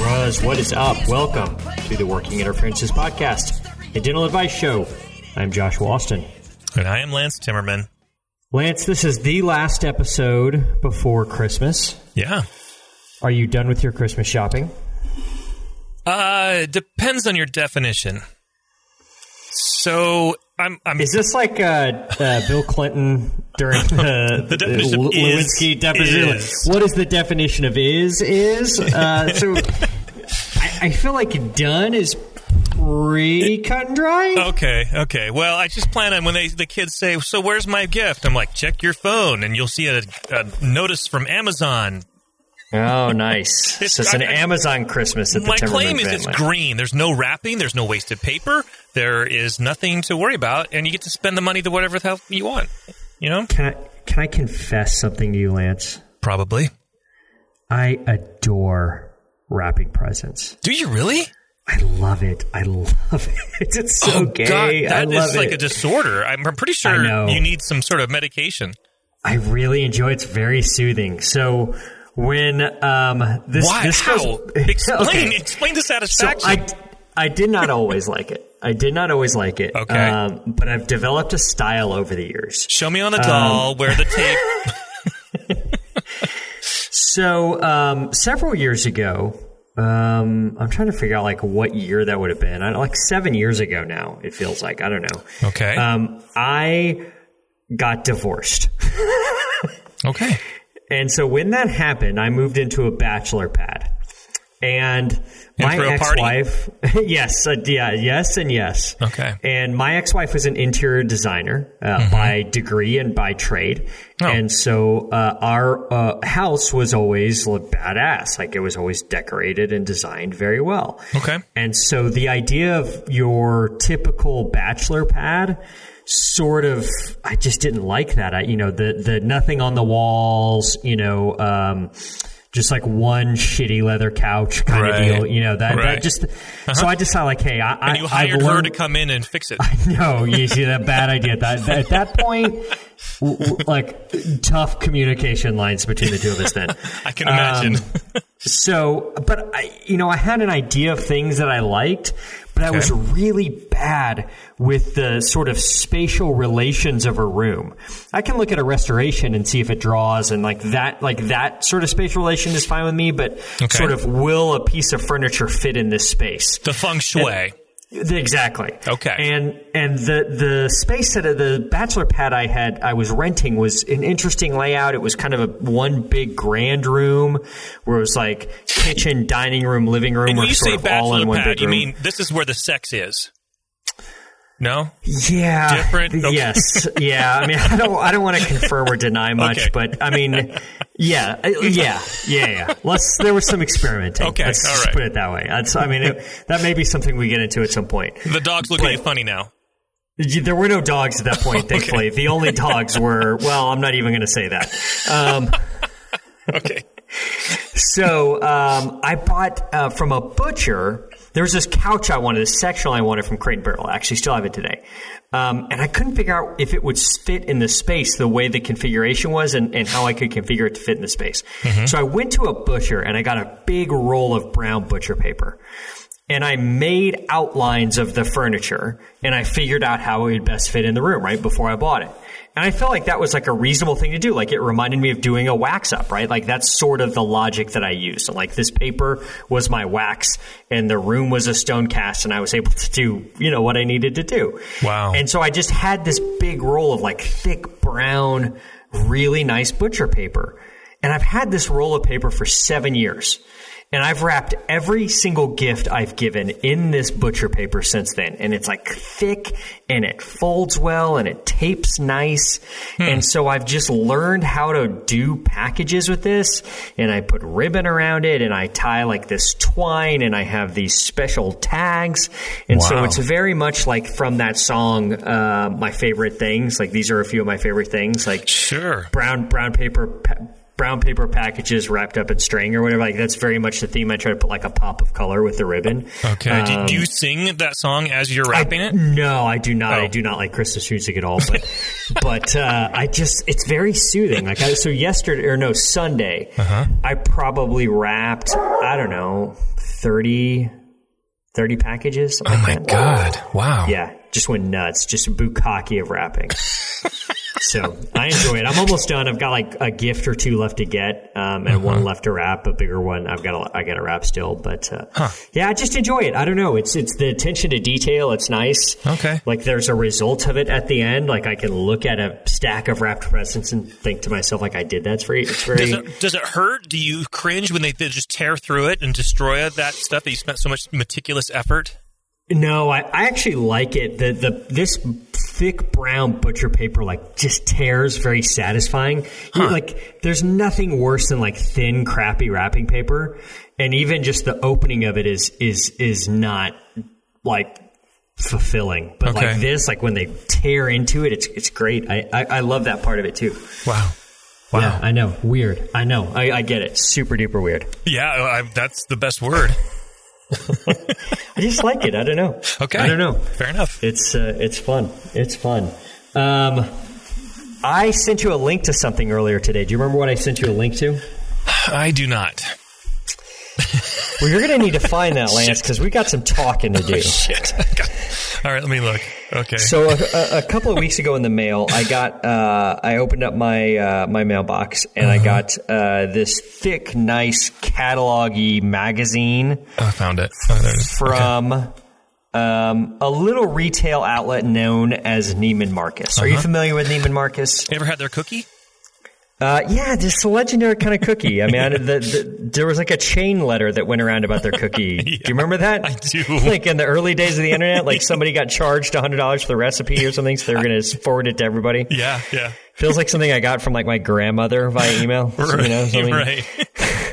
Ruz, what is up? Welcome to the Working Interferences Podcast, a dental advice show. I'm Josh Austin. And I am Lance Timmerman. Lance, this is the last episode before Christmas. Yeah. Are you done with your Christmas shopping? Uh, depends on your definition. So I'm. I'm Is this like uh, uh, Bill Clinton during the, The definition of is- Lewinsky deposition? is. What is the definition of is is? Uh, so I, I feel like done is pretty cut and dry. okay. Okay. Well, I just plan on when they the kids say, "So where's my gift?" I'm like, "Check your phone, and you'll see a, a notice from Amazon." Oh, nice. It's- so it's an I- I- Amazon Christmas at the My claim is it's green. There's no wrapping. There's no wasted paper. There is nothing to worry about, and you get to spend the money to whatever the hell you want. You know, Can I can I confess something to you, Lance? probably. I adore wrapping presents. Do you really? I love it. I love it. It's so oh gay. God, I that love is like it. a disorder. I'm pretty sure you need some sort of medication. I really enjoy it. It's very soothing. So when um this Why? this How? goes- Explain. Okay. Explain the So satisfaction. I I did not always like it. I did not always like it. Okay. Um, but I've developed a style over the years. Show me on Um, the doll where the tape. So um, several years ago, um, I'm trying to figure out like what year that would have been. I, like seven years ago now. It feels like I don't know. Okay. Um, I got divorced, okay. and so when that happened, I moved into a bachelor pad, and my ex-wife, yes, uh, yeah, yes, and yes. Okay. And my ex-wife was an interior designer uh, by degree and by trade, Mm-hmm. Oh. and so uh, our uh, house was always look badass. Like it was always decorated and designed very well. Okay. And so the idea of your typical bachelor pad sort of I just didn't like that. I you know the the nothing on the walls, you know, um just like one shitty leather couch kind Right. of deal, you know that Right. that just. So I decided, like, hey, I, I And you hired her to come in and fix it. no, you see that bad idea. At that at that point, w- w- like tough communication lines between the two of us. Then I can imagine. Um, so, but I, you know, I had an idea of things that I liked, but I was really bad with the sort of spatial relations of a room. I can look at a restoration and see if it draws, and like that, like that sort of spatial relation is fine with me. But Okay. sort of, will a piece of furniture fit in this space? the feng shui. Exactly. Okay. And and the the space that uh, the bachelor pad I had I was renting was an interesting layout. It was kind of a one big grand room where it was like kitchen, dining room, living room And when you sort say of all in bachelor one pad, you mean this is where the sex is? No. yeah, different? Okay. Yes, yeah. I mean, I don't I don't want to confirm or deny much, Okay. but I mean, yeah, yeah, yeah, yeah. Let's. There was some experimenting. Okay, Let's all right. put it that way. That's. I mean, it, that may be something we get into at some point. The dogs look at you funny now. There were no dogs at that point, thankfully. The only dogs were, well, I'm not even going to say that. Um, Okay. so um, I bought uh, from a butcher. There was this couch I wanted, this sectional I wanted from Crate and Barrel. I actually still have it today. Um, and I couldn't figure out if it would fit in the space the way the configuration was and, and how I could configure it to fit in the space. So I went to a butcher and I got a big roll of brown butcher paper. and I made outlines of the furniture and I figured out how it would best fit in the room right before I bought it. And I felt like that was like a reasonable thing to do. Like it reminded me of doing a wax up, right? Like that's sort of the logic that I used. Like this paper was my wax and the room was a stone cast and I was able to do, you know, what I needed to do. Wow. And so I just had this big roll of like thick brown, really nice butcher paper. And I've had this roll of paper for seven years. And I've wrapped every single gift I've given in this butcher paper since then. And it's like thick and it folds well and it tapes nice. Hmm. And so I've just learned how to do packages with this. And I put ribbon around it and I tie like this twine and I have these special tags. And wow. so it's very much like from that song, uh, My Favorite Things. Like these are a few of my favorite things. Like sure. brown, brown paper, brown paper packages wrapped up in string or whatever. Like that's very much the theme. I try to put like a pop of color with the ribbon. Okay. Um, do, you sing that song as you're wrapping I, it? No, I do not. Oh. I do not like Christmas music at all. But but uh, I just it's very soothing. Like I, so yesterday or no Sunday, uh-huh. I probably wrapped I don't know 30, 30 packages. Oh my like god! Wow. Yeah, just went nuts. Just a bukkake of wrapping. so I enjoy it. I'm almost done. I've got like a gift or two left to get, um, and uh-huh. one left to wrap. A bigger one. I've got. A, I got to wrap still, but uh, huh. yeah, I just enjoy it. I don't know. It's it's the attention to detail. It's nice. Okay. Like there's a result of it at the end. Like I can look at a stack of wrapped presents and think to myself, like I did that. It's very. It's very. Does it, does it hurt? Do you cringe when they, they just tear through it and destroy that stuff that you spent so much meticulous effort? No, I, I actually like it. The the this thick brown butcher paper like just tears very satisfying. Huh. like there's nothing worse than like thin, crappy wrapping paper, and even just the opening of it is is is not like fulfilling. But okay. like this, like when they tear into it, it's it's great. I, I, I love that part of it too. Wow. Wow. Yeah, I know. Weird. I know. I, I get it. Super duper weird. Yeah, I, that's the best word. I just like it. I don't know. Okay. I don't know. Fair enough. It's uh, it's fun. It's fun. Um, I sent you a link to something earlier today. Do you remember what I sent you a link to? I do not. Well, you're going to need to find that, Lance, because we got some talking to do. Oh, shit. All right, let me look. Okay. So a, a, couple of weeks ago in the mail, I got uh, I opened up my uh, my mailbox and uh-huh. I got uh, this thick, nice catalogy magazine. Oh, I found it. Oh, from. Okay. Um, a little retail outlet known as Neiman Marcus. Are uh-huh. you familiar with Neiman Marcus? You ever had their cookie? Uh, yeah, this legendary kind of cookie. I mean, I, the, the, there was like a chain letter that went around about their cookie. yeah, do you remember that? I do. Like in the early days of the internet, like somebody got charged hundred dollars for the recipe or something, so they were going to forward it to everybody. Yeah, yeah. Feels like something I got from like my grandmother via email. right, you know, something. right.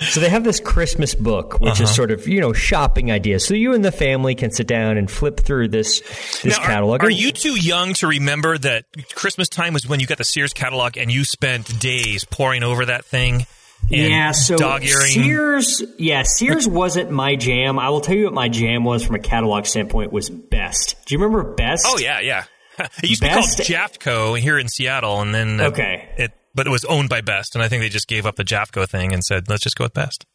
So they have this Christmas book, which uh-huh. is sort of you know shopping ideas. So you and the family can sit down and flip through this this now, catalog. Are, are, you too young to remember that Christmas time was when you got the Sears catalog and you spent days poring over that thing? yeah, so dog Sears, yeah, Sears wasn't my jam. I will tell you what my jam was from a catalog standpoint was Best. Do you remember Best? Oh yeah, yeah. It used Best, to be called Jafco here in Seattle, and then uh, okay, it but it was owned by Best, and I think they just gave up the Jafco thing and said, let's just go with Best.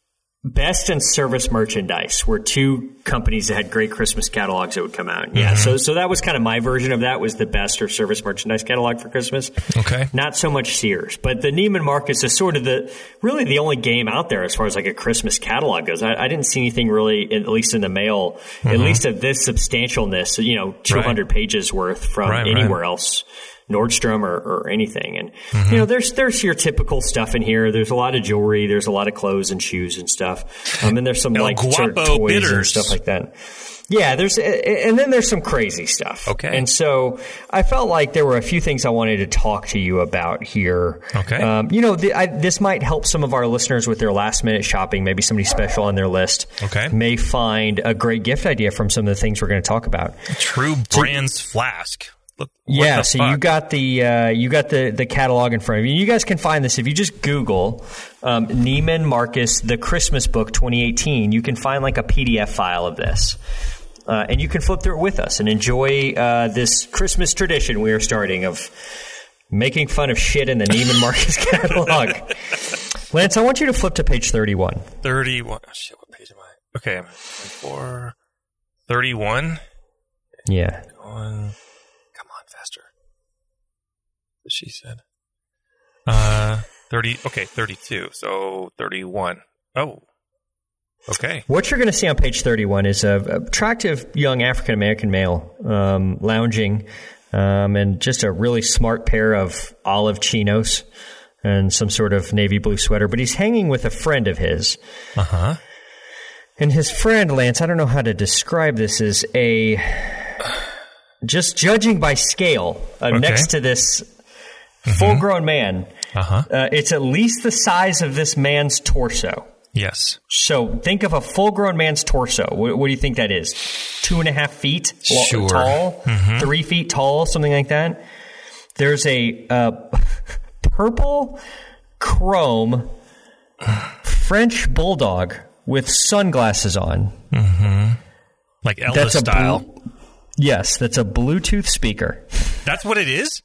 Best and Service Merchandise were two companies that had great Christmas catalogs that would come out. Yeah, mm-hmm. so so that was kind of my version of that was the Best or Service Merchandise catalog for Christmas. Okay, not so much Sears, but the Neiman Marcus is sort of the really the only game out there as far as like a Christmas catalog goes. I, I didn't see anything really, at least in the mail, mm-hmm. at least of this substantialness. You know, two hundred right. pages worth from right, anywhere right. else. Nordstrom or, or anything. And mm-hmm. you know, there's there's your typical stuff in here. There's a lot of jewelry. There's a lot of clothes and shoes and stuff. Um, and there's some El like toys bitters. and stuff like that. Yeah, there's and then there's some crazy stuff. Okay, and so I felt like there were a few things I wanted to talk to you about here. Okay, um, you know, the, I, this might help some of our listeners with their last minute shopping. Maybe somebody special on their list. Okay, may find a great gift idea from some of the things we're going to talk about. True Brands so, flask. Look, yeah, so fuck? you got the uh, you got the the catalog in front of you. You guys can find this if you just Google um, Neiman Marcus the Christmas Book 2018. You can find like a PDF file of this. Uh, and you can flip through it with us and enjoy uh, this Christmas tradition we are starting of making fun of shit in the Neiman Marcus catalog. Lance, I want you to flip to page 31. 31. Oh, shit, what page am I? Okay, I'm for 31. Yeah. Going she said. Uh, 30, okay, 32. So 31. Oh, okay. What you're going to see on page 31 is a attractive young African American male um, lounging um, and just a really smart pair of olive chinos. and some sort of navy blue sweater, but he's hanging with a friend of his. Uh huh. And his friend, Lance, I don't know how to describe this, is a. Just judging by scale, uh, Okay. next to this full grown man, Uh-huh. uh, it's at least the size of this man's torso. Yes. So think of a full grown man's torso. What, what do you think that is? Two and a half feet Sure. tall? Three feet tall? Something like that? There's a uh, purple chrome French bulldog with sunglasses on. Like Elvis That's style. blu- yes, that's a Bluetooth speaker. That's what it is?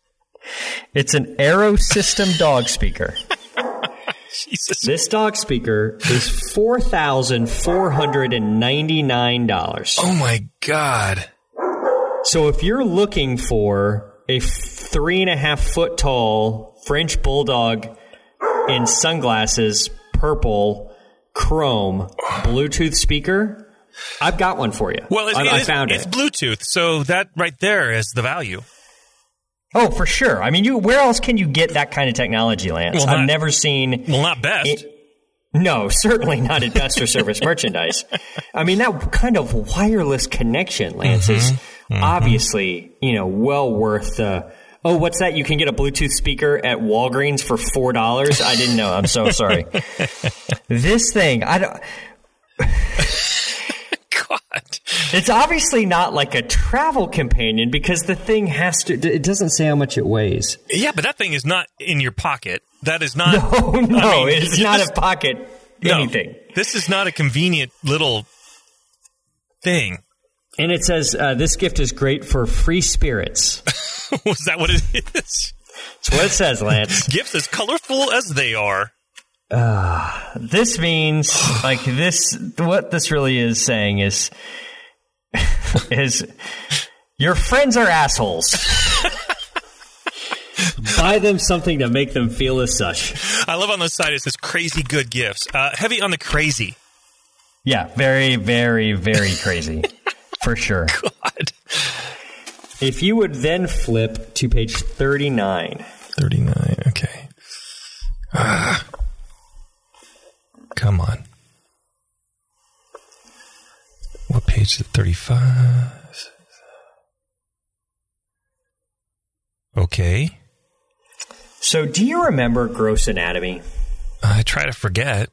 It's an Aero System dog speaker. Jesus. This dog speaker is four thousand four hundred and ninety nine dollars. Oh my God. So if you're looking for a three and a half foot tall French bulldog in sunglasses, purple, chrome, Bluetooth speaker, I've got one for you. Well, it's, I, I found it's it. Bluetooth, so that right there is the value. Oh, for sure. I mean, you where else can you get that kind of technology, Lance? Well, I've never seen. Well, not best. It- No, certainly not at Best or Service Merchandise. I mean, that kind of wireless connection, Lance, is Mm-hmm. obviously, you know, well worth the. Oh, what's that? You can get a Bluetooth speaker at Walgreens for four dollars. I didn't know. I'm so sorry. this thing, I don't. God. It's obviously not like a travel companion because the thing has to. It doesn't say how much it weighs. Yeah, but that thing is not in your pocket. That is not. No, no, I mean, it's not just- a pocket no. anything. This is not a convenient little thing. And it says uh, this gift is great for free spirits. Was that what it is? That's what it says, Lance. Gifts as colorful as they are. This means like this. What this really is saying is, is your friends are assholes. Buy them something to make them feel as such. I love on the side it says crazy good gifts. Uh, heavy on the crazy. Yeah, very, very, very crazy, for sure. God. If you would then flip to page thirty-nine. 39. Okay. Ah. Come on. What page is it? 35. Okay. So, do you remember gross anatomy? I try to forget.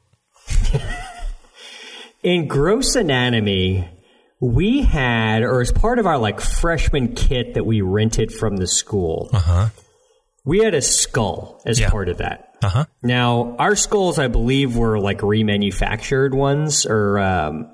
in gross anatomy we had or as part of our like freshman kit that we rented from the school Uh-huh. we had a skull as Yeah. part of that Uh-huh. now our skulls i believe were like remanufactured ones or um,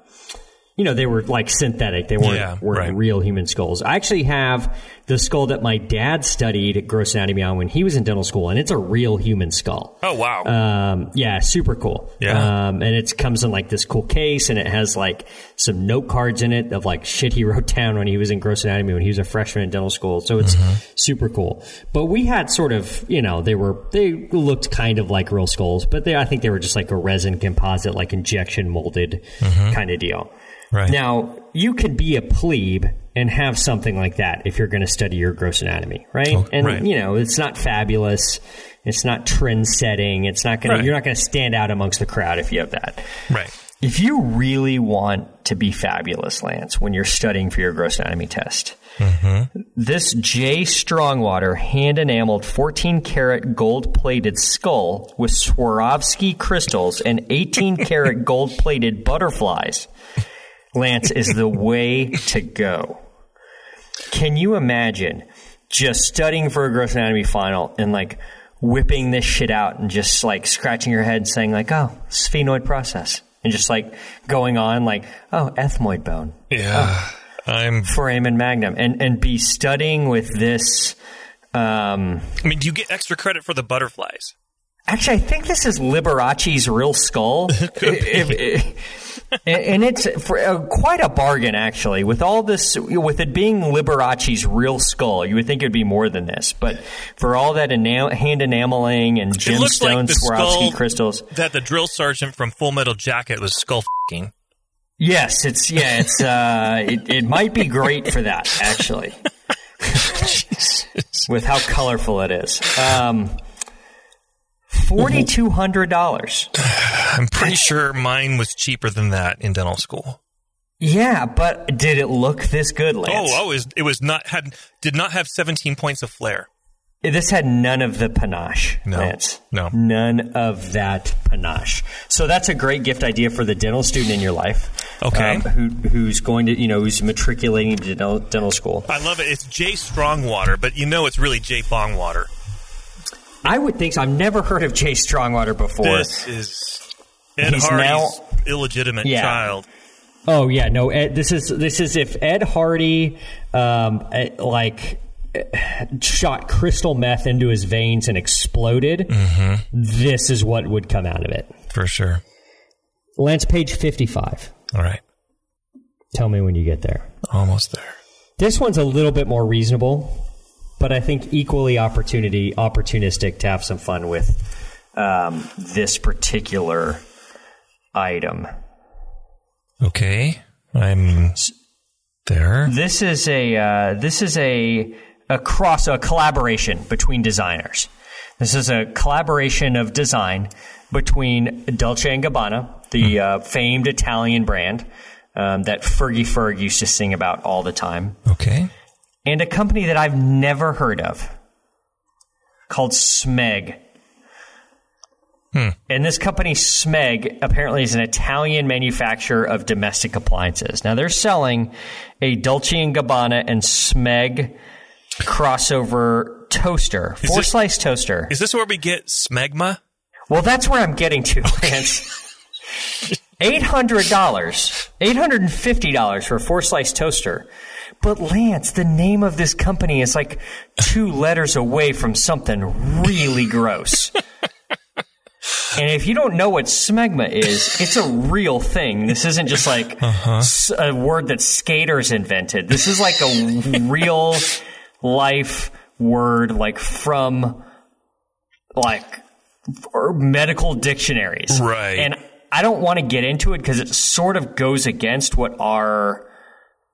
you know they were like synthetic they weren't, Yeah, weren't right. real human skulls i actually have the skull that my dad studied at gross anatomy on when he was in dental school and it's a real human skull Oh, wow. um, yeah, super cool. Yeah. Um, and it comes in like this cool case and it has like some note cards in it of like shit he wrote down when he was in gross anatomy when he was a freshman in dental school. So it's super cool. But we had sort of, you know, they were, they looked kind of like real skulls, but they, I think they were just like a resin composite, like injection molded kind of deal. Right. Now, you could be a plebe and have something like that if you're going to study your gross anatomy, right? Oh, and right. you know, it's not fabulous. It's not trend setting. It's not going Right. to you're not going to stand out amongst the crowd if you have that. right. If you really want to be fabulous, Lance, when you're studying for your gross anatomy test, mm-hmm. this Jay Strongwater hand enameled 14 karat gold plated skull with Swarovski crystals and 18 karat gold plated butterflies, Lance, is the way to go. Can you imagine just studying for a gross anatomy final and like whipping this shit out and just like scratching your head saying like, oh, sphenoid process. And just like going on like, oh, ethmoid bone Yeah. I'm. foramen magnum and and be studying with this um I mean, do you get extra credit for the butterflies? Actually I think this is Liberace's real skull. If- if- and it's for, uh, quite a bargain actually. With all this with it being Liberace's real skull you would think it would be more than this. But for all that enam- hand enameling and looks like gemstones Swarovski crystals. that the drill sergeant from Full Metal Jacket was skull fing. yes it's yeah it's uh it, it might be great for that actually. With how colorful it is. Um, Forty two hundred dollars. I'm pretty sure mine was cheaper than that in dental school. Yeah, but did it look this good, Lance? Oh, oh, it was, it was not had did not have 17 points of flair. This had none of the panache, No. Lance. No. None of that panache. So that's a great gift idea for the dental student in your life. Okay. um, who, who's going to, you know, who's matriculating to dental, dental school. I love it. It's Jay Strongwater, but you know it's really Jay Bongwater. I would think so. I've never heard of Jay Strongwater before. This is Ed He's Hardy's now- illegitimate Yeah. child. Oh yeah, no. Ed, this is this is if Ed Hardy, um, eh, like eh, shot crystal meth into his veins and exploded. This is what would come out of it. For sure. Lance, page fifty-five. All right. Tell me when you get there. Almost there. This one's a little bit more reasonable, but I think equally opportunity opportunistic to have some fun with um, this particular item. Okay. I'm there. This is a uh, this is a a cross a collaboration between designers. This is a collaboration of design between Dolce and Gabbana, the uh, famed Italian brand um, that Fergie Ferg used to sing about all the time, Okay. And a company that I've never heard of called Smeg. Hmm. And this company, Smeg, apparently is an Italian manufacturer of domestic appliances. Now they're selling a Dolce and Gabbana and Smeg crossover toaster, four this- slice toaster. Is this where we get smegma? Well, that's where I'm getting to, Lance. Eight hundred dollars, eight hundred and fifty dollars for a four slice toaster. But Lance, the name of this company is like two letters away from something really gross. And if you don't know what smegma is, it's a real thing. This isn't just like uh-huh. a word that skaters invented. This is like a real life word, like from like or medical dictionaries. Right. And I don't want to get into it because it sort of goes against what our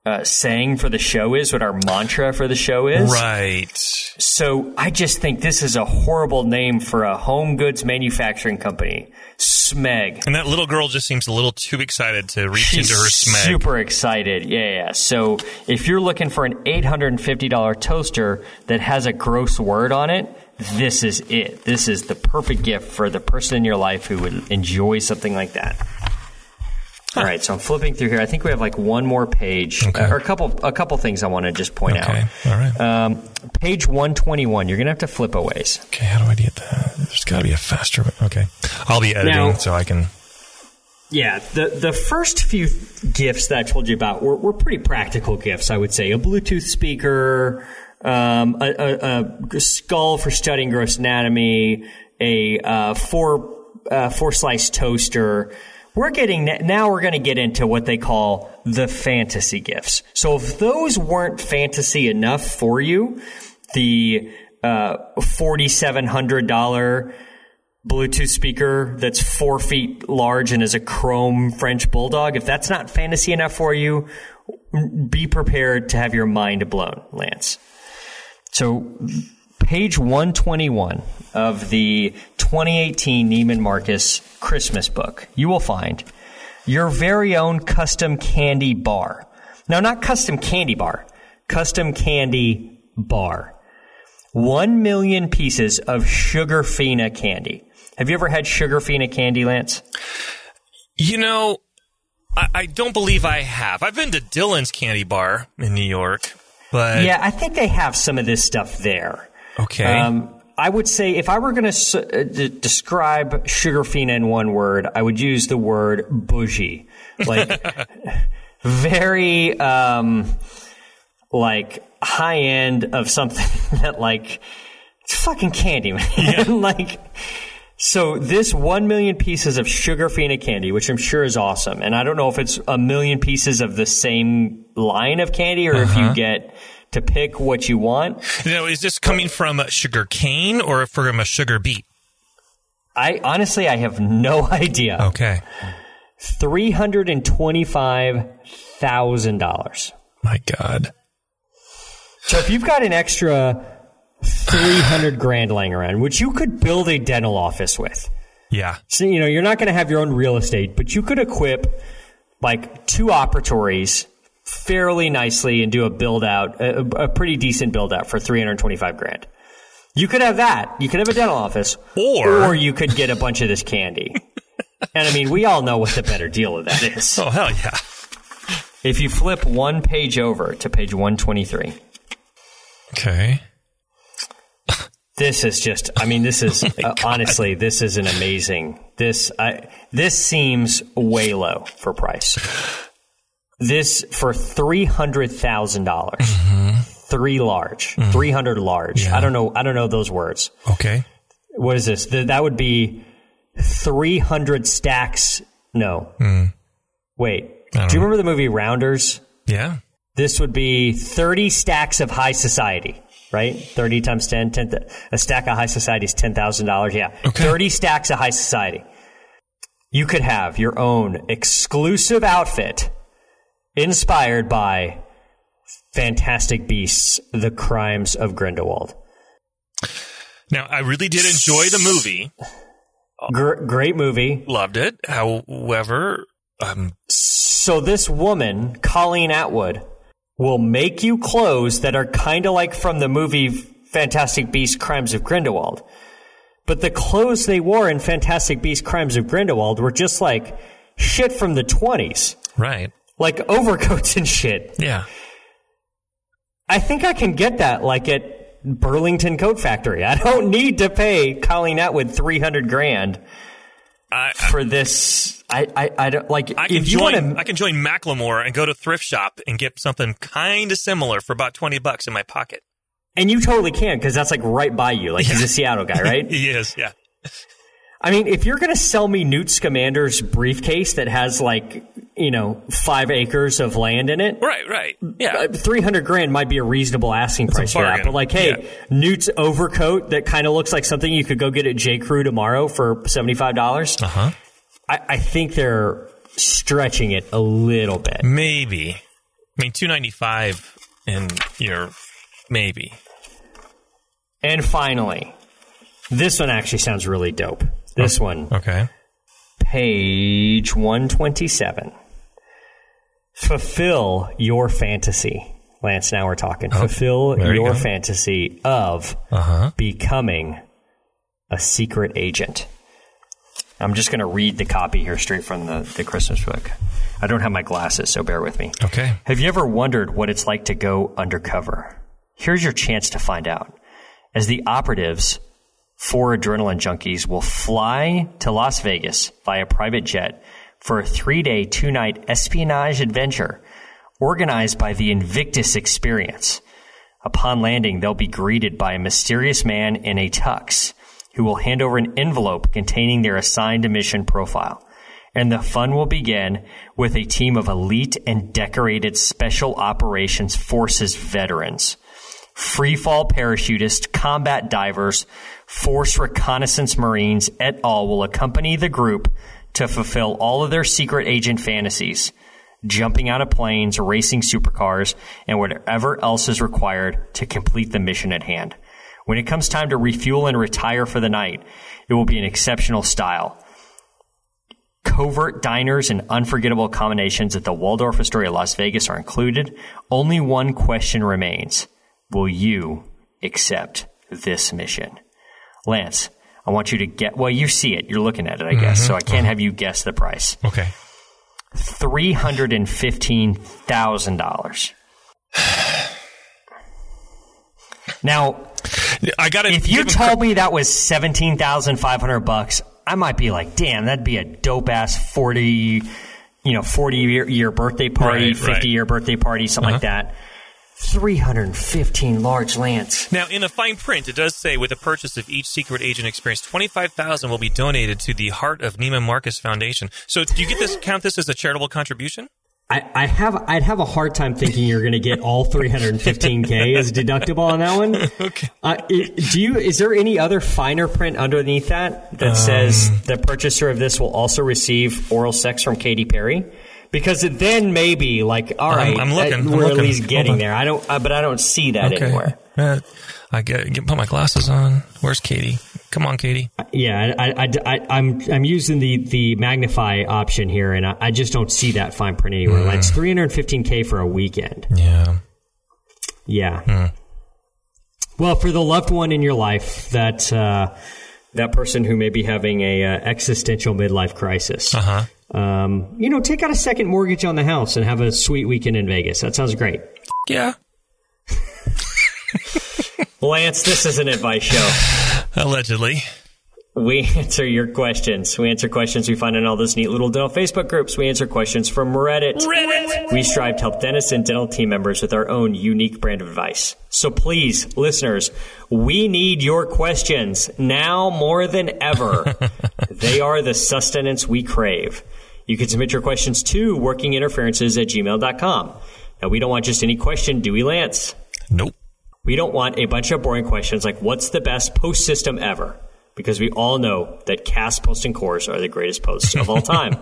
uh, saying for the show is, what our mantra for the show is. Right. So I just think this is a horrible name for a home goods manufacturing company. Smeg. And that little girl just seems a little too excited to reach She's into her smeg. super excited. Yeah, yeah. So if you're looking for an $850 toaster that has a gross word on it, this is it. This is the perfect gift for the person in your life who would enjoy something like that. All right, so I'm flipping through here. I think we have like one more page, Okay. uh, or a couple, a couple things I want to just point Okay. out. All right. Um, page 121. You're gonna have to flip a ways. okay. How do I get that? There's got to be a faster. Okay. I'll be editing Now- so I can. Yeah, the the first few gifts that I told you about were, were pretty practical gifts. I would say a Bluetooth speaker, um, a, a, a skull for studying gross anatomy, a uh, four uh, four slice toaster. We're getting now. We're going to get into what they call the fantasy gifts. So if those weren't fantasy enough for you, the uh, forty seven hundred dollar Bluetooth speaker that's four feet large and is a chrome French bulldog. If that's not fantasy enough for you, be prepared to have your mind blown, Lance. So, page 121 of the 2018 Neiman Marcus Christmas book, you will find your very own custom candy bar. Now, not custom candy bar, custom candy bar. One million pieces of Sugarfina candy. Have you ever had Sugarfina candy, Lance? You know, I, I don't believe I have. I've been to Dylan's Candy Bar in New York, but Yeah, I think they have some of this stuff there. Okay. Um, I would say if I were going to uh, d- describe Sugarfina in one word, I would use the word bougie. Like, very, um, like high end of something that like, it's fucking candy, man. like, so this one million pieces of Sugarfina candy, which I'm sure is awesome, and I don't know if it's a million pieces of the same line of candy or if you get to pick what you want. know, is this coming from a sugar cane or from a sugar beet? I honestly, I have no idea. Okay. Three hundred and twenty-five thousand dollars. My God. So if you've got an extra 300 grand laying around, which you could build a dental office with. Yeah. So, you know, you're not going to have your own real estate, but you could equip like two operatories fairly nicely and do a build out, a, a pretty decent build out for 325 grand. You could have that. You could have a dental office, Or- or you could get a bunch of this candy. and I mean, we all know what the better deal of that is. Oh hell yeah. If you flip one page over to page 123, Okay. this is just i mean this is uh, honestly this is an amazing this I, this seems way low for price this for $300000 three large 300 large i don't know i don't know those words Okay. what is this Th- that would be 300 stacks no wait do you remember the movie rounders Yeah. this would be 30 stacks of high society, right? 30 times 10, 10 th- a stack of high society is $10,000. Yeah. Okay. 30 stacks of high society. You could have your own exclusive outfit inspired by Fantastic Beasts, The Crimes of Grindelwald. Now I really did enjoy the movie. Gr- great movie. Loved it. However, um, So this woman, Colleen Atwood, will make you clothes that are kind of like from the movie Fantastic Beasts: Crimes of Grindelwald. But the clothes they wore in Fantastic Beasts: Crimes of Grindelwald were just like shit from the 20s. right. Like overcoats and shit. Yeah. I think I can get that like at Burlington Coat Factory. I don't need to pay Colleen Atwood 300 grand I, for this. I, I, I don't like I can if you join. want to I can join Macklemore and go to thrift shop and get something kind of similar for about twenty bucks in my pocket. And you totally can because that's like right by you. Like he's a Seattle guy, right? He is. Yeah. I mean, if you're going to sell me Newt Scamander's briefcase that has like, you know, five acres of land in it, Right. Right. Yeah. uh, 300 grand might be a reasonable asking price for that. But like, hey, Yeah. Newt's overcoat that kind of looks like something you could go get at J. Crew tomorrow for $75. Uh huh. I, I think they're stretching it a little bit. Maybe. I mean, two ninety five, and you're maybe. And finally, this one actually sounds really dope. This one. Okay. page 127. Fulfill your fantasy. Lance, now we're talking. Oh, Fulfill there you your go. fantasy of uh-huh. becoming a secret agent. I'm just going to read the copy here straight from the, the Christmas book. I don't have my glasses, so bear with me. Okay. Have you ever wondered what it's like to go undercover? Here's your chance to find out. As the operatives, four adrenaline junkies will fly to Las Vegas via private jet for a three day, two night espionage adventure organized by the Invictus Experience. Upon landing, they'll be greeted by a mysterious man in a tux who will hand over an envelope containing their assigned mission profile. And the fun will begin with a team of elite and decorated Special Operations Forces veterans. Freefall parachutists, combat divers, force reconnaissance marines, et al. will accompany the group to fulfill all of their secret agent fantasies jumping out of planes, racing supercars, and whatever else is required to complete the mission at hand. When it comes time to refuel and retire for the night, it will be an exceptional style. Covert diners and unforgettable combinations at the Waldorf Astoria Las Vegas are included. Only one question remains. Will you accept this mission? Lance, I want you to get, well, you see it. You're looking at it, I guess. Mm-hmm. So I can't uh-huh. have you guess the price. Okay. Three hundred and fifteen thousand dollars. Now, I got if you told me that was seventeen thousand five hundred bucks, I might be like, "Damn, that'd be a dope ass forty, you know, forty year, year birthday party, Right, fifty right. year birthday party, something like uh-huh. that." Three hundred and fifteen large lands. Now, in the fine print, it does say with the purchase of each secret agent experience, twenty five thousand will be donated to the Heart of Neiman Marcus Foundation. So, do you get this? Count this as a charitable contribution? I, I have I'd have a hard time thinking you're going to get all 315k as deductible on that one. Okay. Uh, i- do you? Is there any other finer print underneath that that says the purchaser of this will also receive oral sex from Katy Perry? Because it then maybe, like, all right, I'm- I'm looking, uh, I'm we're at least getting there. I don't, uh, but I don't see that anywhere. Uh, I get, get put my glasses on. Where's Katie? Come on, Katie. Yeah, I, I, I, I'm, I'm using the, the magnify option here, and I, I just don't see that fine print anywhere. Hmm. Like, it's 315k for a weekend. Yeah. Yeah. Hmm. Well, for the loved one in your life, that uh, that person who may be having a uh, existential midlife crisis, Uh huh. Um, you know, take out a second mortgage on the house and have a sweet weekend in Vegas. That sounds great. Yeah. Lance, this is an advice show. Allegedly. We answer your questions. We answer questions we find in all those neat little dental Facebook groups. We answer questions from Reddit. Reddit. We strive to help dentists and dental team members with our own unique brand of advice. So please, listeners, we need your questions now more than ever. they are the sustenance we crave. You can submit your questions to workinginterferences at gmail.com. Now, we don't want just any question, do we, Lance? Nope. We don't want a bunch of boring questions like what's the best post system ever? Because we all know that cast posting cores are the greatest posts of all time.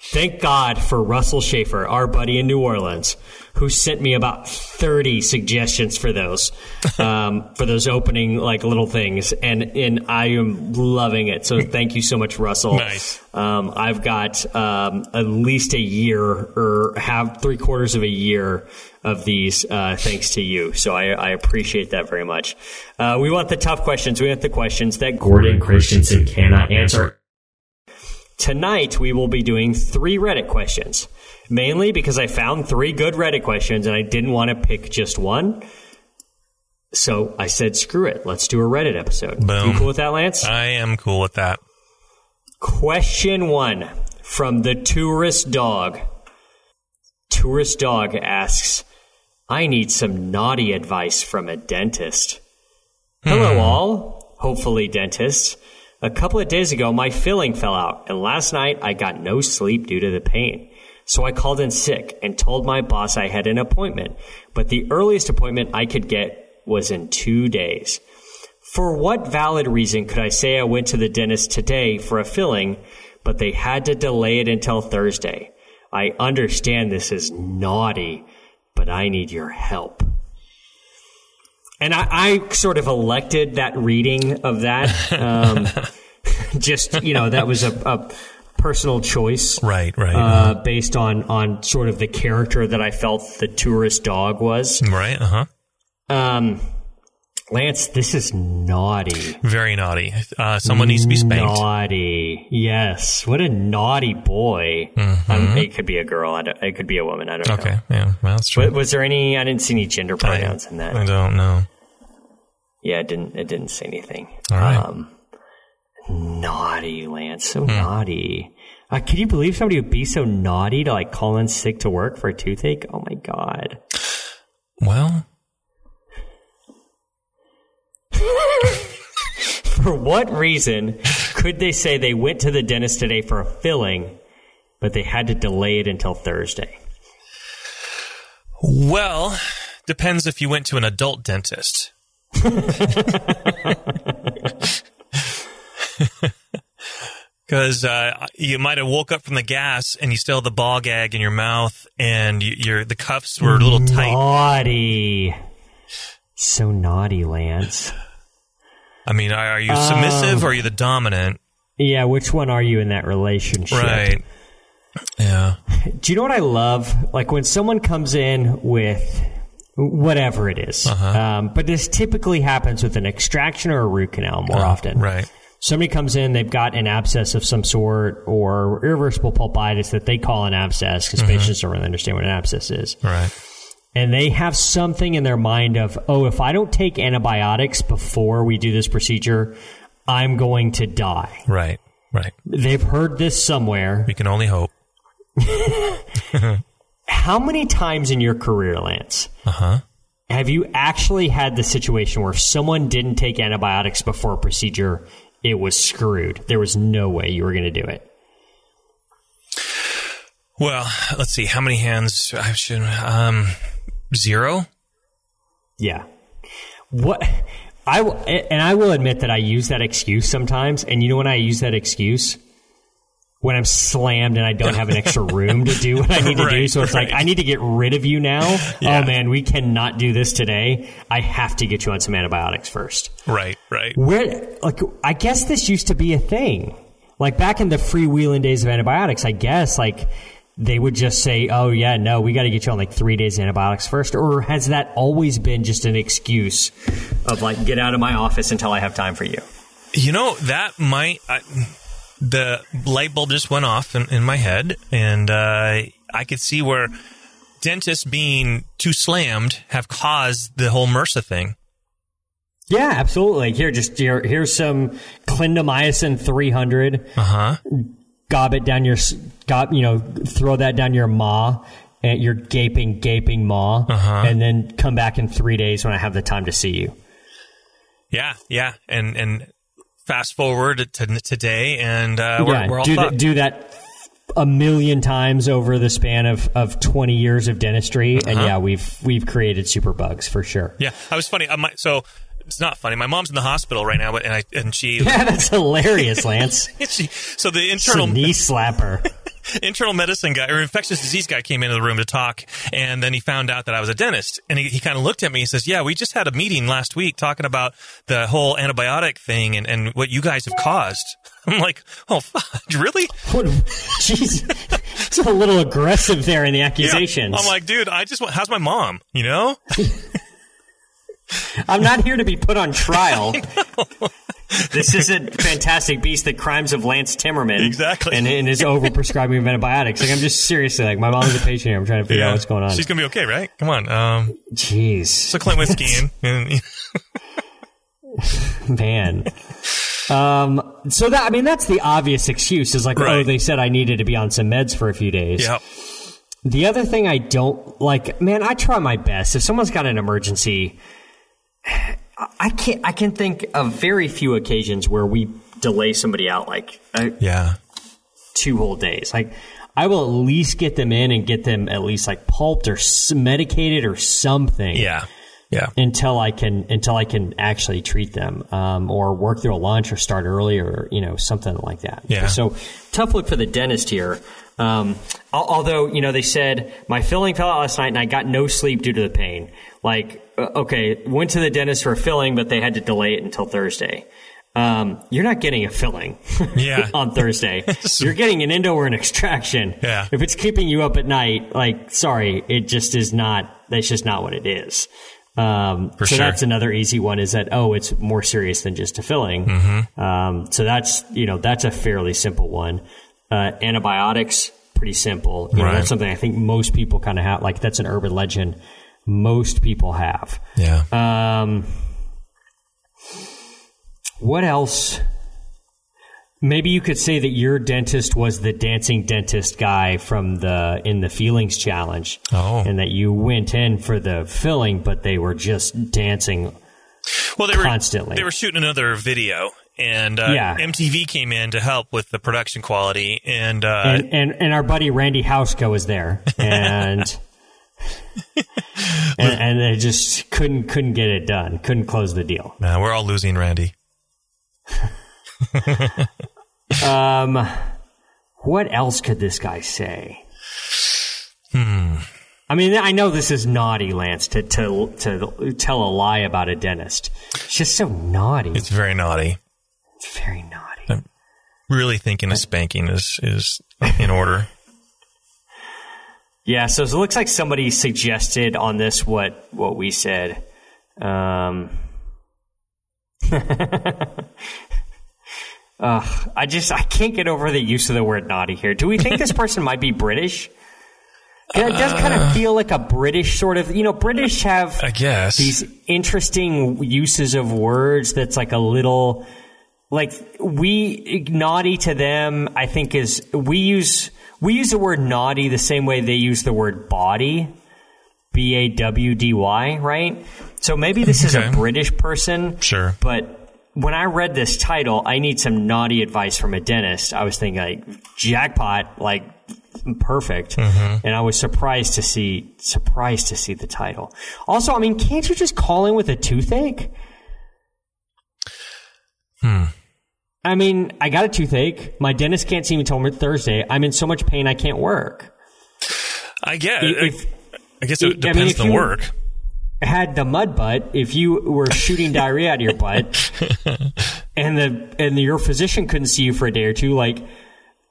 Thank God for Russell Schaefer, our buddy in New Orleans, who sent me about 30 suggestions for those, um, for those opening like little things. And, and I am loving it. So thank you so much, Russell. Nice. Um, I've got um, at least a year or have three quarters of a year of these uh, thanks to you. So I, I appreciate that very much. Uh, we want the tough questions. We want the questions that Gordon Christensen cannot answer. Tonight we will be doing three Reddit questions, mainly because I found three good Reddit questions and I didn't want to pick just one. So I said, screw it. Let's do a Reddit episode. Boom. You cool with that, Lance? I am cool with that. Question one from the tourist dog. Tourist dog asks, I need some naughty advice from a dentist. Hello, hmm. all. Hopefully, dentists. A couple of days ago, my filling fell out, and last night I got no sleep due to the pain. So I called in sick and told my boss I had an appointment, but the earliest appointment I could get was in two days. For what valid reason could I say I went to the dentist today for a filling, but they had to delay it until Thursday? I understand this is naughty, but I need your help. And I, I sort of elected that reading of that. Um, just, you know, that was a, a personal choice Right, right. uh, based on, on sort of the character that I felt the tourist dog was. right, uh huh. Um, Lance, this is naughty. Very naughty. Uh, someone needs to be spanked. Naughty. Yes. What a naughty boy. Um, it could be a girl. I don't, it could be a woman. I don't know. Mm-hmm. Okay, yeah, well, that's true. Wa- Was there any? I didn't see any gender pronouns in that. I don't know. Yeah, it didn't. It didn't say anything. All right. Um, naughty, Lance. So Hmm. naughty. Uh, can you believe somebody would be so naughty to like call in sick to work for a toothache? Oh my god. Well, For what reason could they say they went to the dentist today for a filling, but they had to delay it until Thursday? well, depends if you went to an adult dentist. Because uh, you might have woke up from the gas and you still have the ball gag in your mouth, and you, your the cuffs were a little tight. Naughty. So naughty, Lance. I mean, are, are you submissive or are you the dominant? Yeah, which one are you in that relationship? Right. Yeah. Do you know what I love? Like when someone comes in with whatever it is. Uh-huh. Um, but this typically happens with an extraction or a root canal more often. Uh, Right. Somebody comes in, they've got an abscess of some sort or irreversible pulpitis that they call an abscess because Mm-hmm. patients don't really understand what an abscess is. Right. and they have something in their mind of, oh, if I don't take antibiotics before we do this procedure, I'm going to die. Right. Right. They've heard this somewhere. We can only hope. How many times in your career, Lance, Uh huh. have you actually had the situation where if someone didn't take antibiotics before a procedure, it was screwed? There was no way you were going to do it. Well, let's see. How many hands I should? Um, zero. Yeah. What I and I will admit that I use that excuse sometimes. And you know when I use that excuse? When I'm slammed and I don't have an extra room to do what I need to do. So it's like. I need to get rid of you now. Oh, yeah. Oh man, we cannot do this today. I have to get you on some antibiotics first. Right, right. Where, like, I guess this used to be a thing. Like back in the freewheeling days of antibiotics, I guess, like, they would just say, oh, yeah, no, we got to get you on like three days antibiotics first. Or has that always been just an excuse of like, get out of my office until I have time for you? You know, that might. I, the light bulb just went off in, in my head, and uh, I could see where dentists being too slammed have caused the whole MRSA thing. Yeah, absolutely. Here, just here, here's some clindamycin 300. Uh huh. Gob it down your, s- gob, you know, throw that down your maw, and your gaping, gaping maw, Uh-huh. and then come back in three days when I have the time to see you. Yeah, yeah, and and fast forward to today, and uh, we're, yeah, we're all do, that, fucked. do that a million times over the span of, of 20 years of dentistry. And Uh-huh. yeah, we've, we've created super bugs for sure. Yeah, I was funny. Might, so it's not funny. My mom's in the hospital right now, but and I and she, Yeah, that's hilarious, Lance. she so the internal knee slapper. internal medicine guy or infectious disease guy came into the room to talk, and then he found out that I was a dentist, and he, he kind of looked at me and says, "Yeah, we just had a meeting last week talking about the whole antibiotic thing and, and what you guys have caused." I'm like, "Oh, fuck, really?" Jeez, it's a little aggressive there in the Yeah. accusations. I'm like, dude, I just want. How's my mom? You know? I'm not here to be put on trial. this is a fantastic beast, the crimes of Lance Timmerman. Exactly. And, and his overprescribing of antibiotics. Like, I'm just seriously, like, my mom's a patient here. I'm trying to figure out what's going on. She's gonna be okay, right? Come on. Um, Jeez. so Clint went skiing. and, Man. Um, so that, I mean, that's the obvious excuse is like, oh, they said I needed to be on some meds for a few days. yeah. The other thing I don't like, man, I try my best. If someone's got an emergency, I can't, I can think of very few occasions where we delay somebody out like uh, Yeah. two whole days. Like, I will at least get them in and get them at least like pulped or medicated or something. Yeah. Yeah. until I can until I can actually treat them, um, or work through a lunch or start early or you know something like that. Yeah. So tough look for the dentist here. Um, although you know they said my filling fell out last night and I got no sleep due to the pain. Like uh, okay, went to the dentist for a filling, but they had to delay it until Thursday. Um, you're not getting a filling Yeah. on Thursday. You're getting an endo or an extraction. Yeah. If it's keeping you up at night, like, sorry, it just is not, that's just not what it is. Um, For so sure. that's another easy one is that, oh, it's more serious than just a filling. Mm-hmm. Um, so that's, you know, that's a fairly simple one. Uh, antibiotics, pretty simple. You know, Right. that's something I think most people kind of have, like, that's an urban legend most people have. Yeah. Um, what else? Maybe you could say that your dentist was the dancing dentist guy from the in the feelings challenge, Oh. and that you went in for the filling, but they were just dancing. well, they were constantly. They were shooting another video, and uh, Yeah. MTV came in to help with the production quality, and, uh, And and, and our buddy Randy Hauska was there, and and, and they just couldn't couldn't get it done, couldn't close the deal. nah, we're all losing Randy. Um, what else could this guy say? Hmm. I mean, I know this is naughty, Lance, to to to tell a lie about a dentist. It's just so naughty. It's very naughty. It's very naughty. I'm Really thinking a spanking is is in order. Yeah, so it looks like somebody suggested on this what what we said. Um, Ugh, I just I can't get over the use of the word naughty here. Do we think this person might be British? It does kind of feel like a British sort of. You know, British have I guess. these interesting uses of words that's like a little like we naughty to them i think is we use we use the word naughty the same way they use the word body b-a-w-d-y right? So maybe this is a british person Sure. but when i read this title i need some naughty advice from a dentist. I was thinking like jackpot like perfect. Mm-hmm. and i was surprised to see surprised to see the title. Also i mean can't you just call in with a toothache I mean, I got a toothache. My dentist can't see me until Thursday. I'm in so much pain I can't work. I get. If- I guess it I mean, depends if on the work. had the mud butt, if you were shooting diarrhea out of your butt, and the and your physician couldn't see you for a day or two, like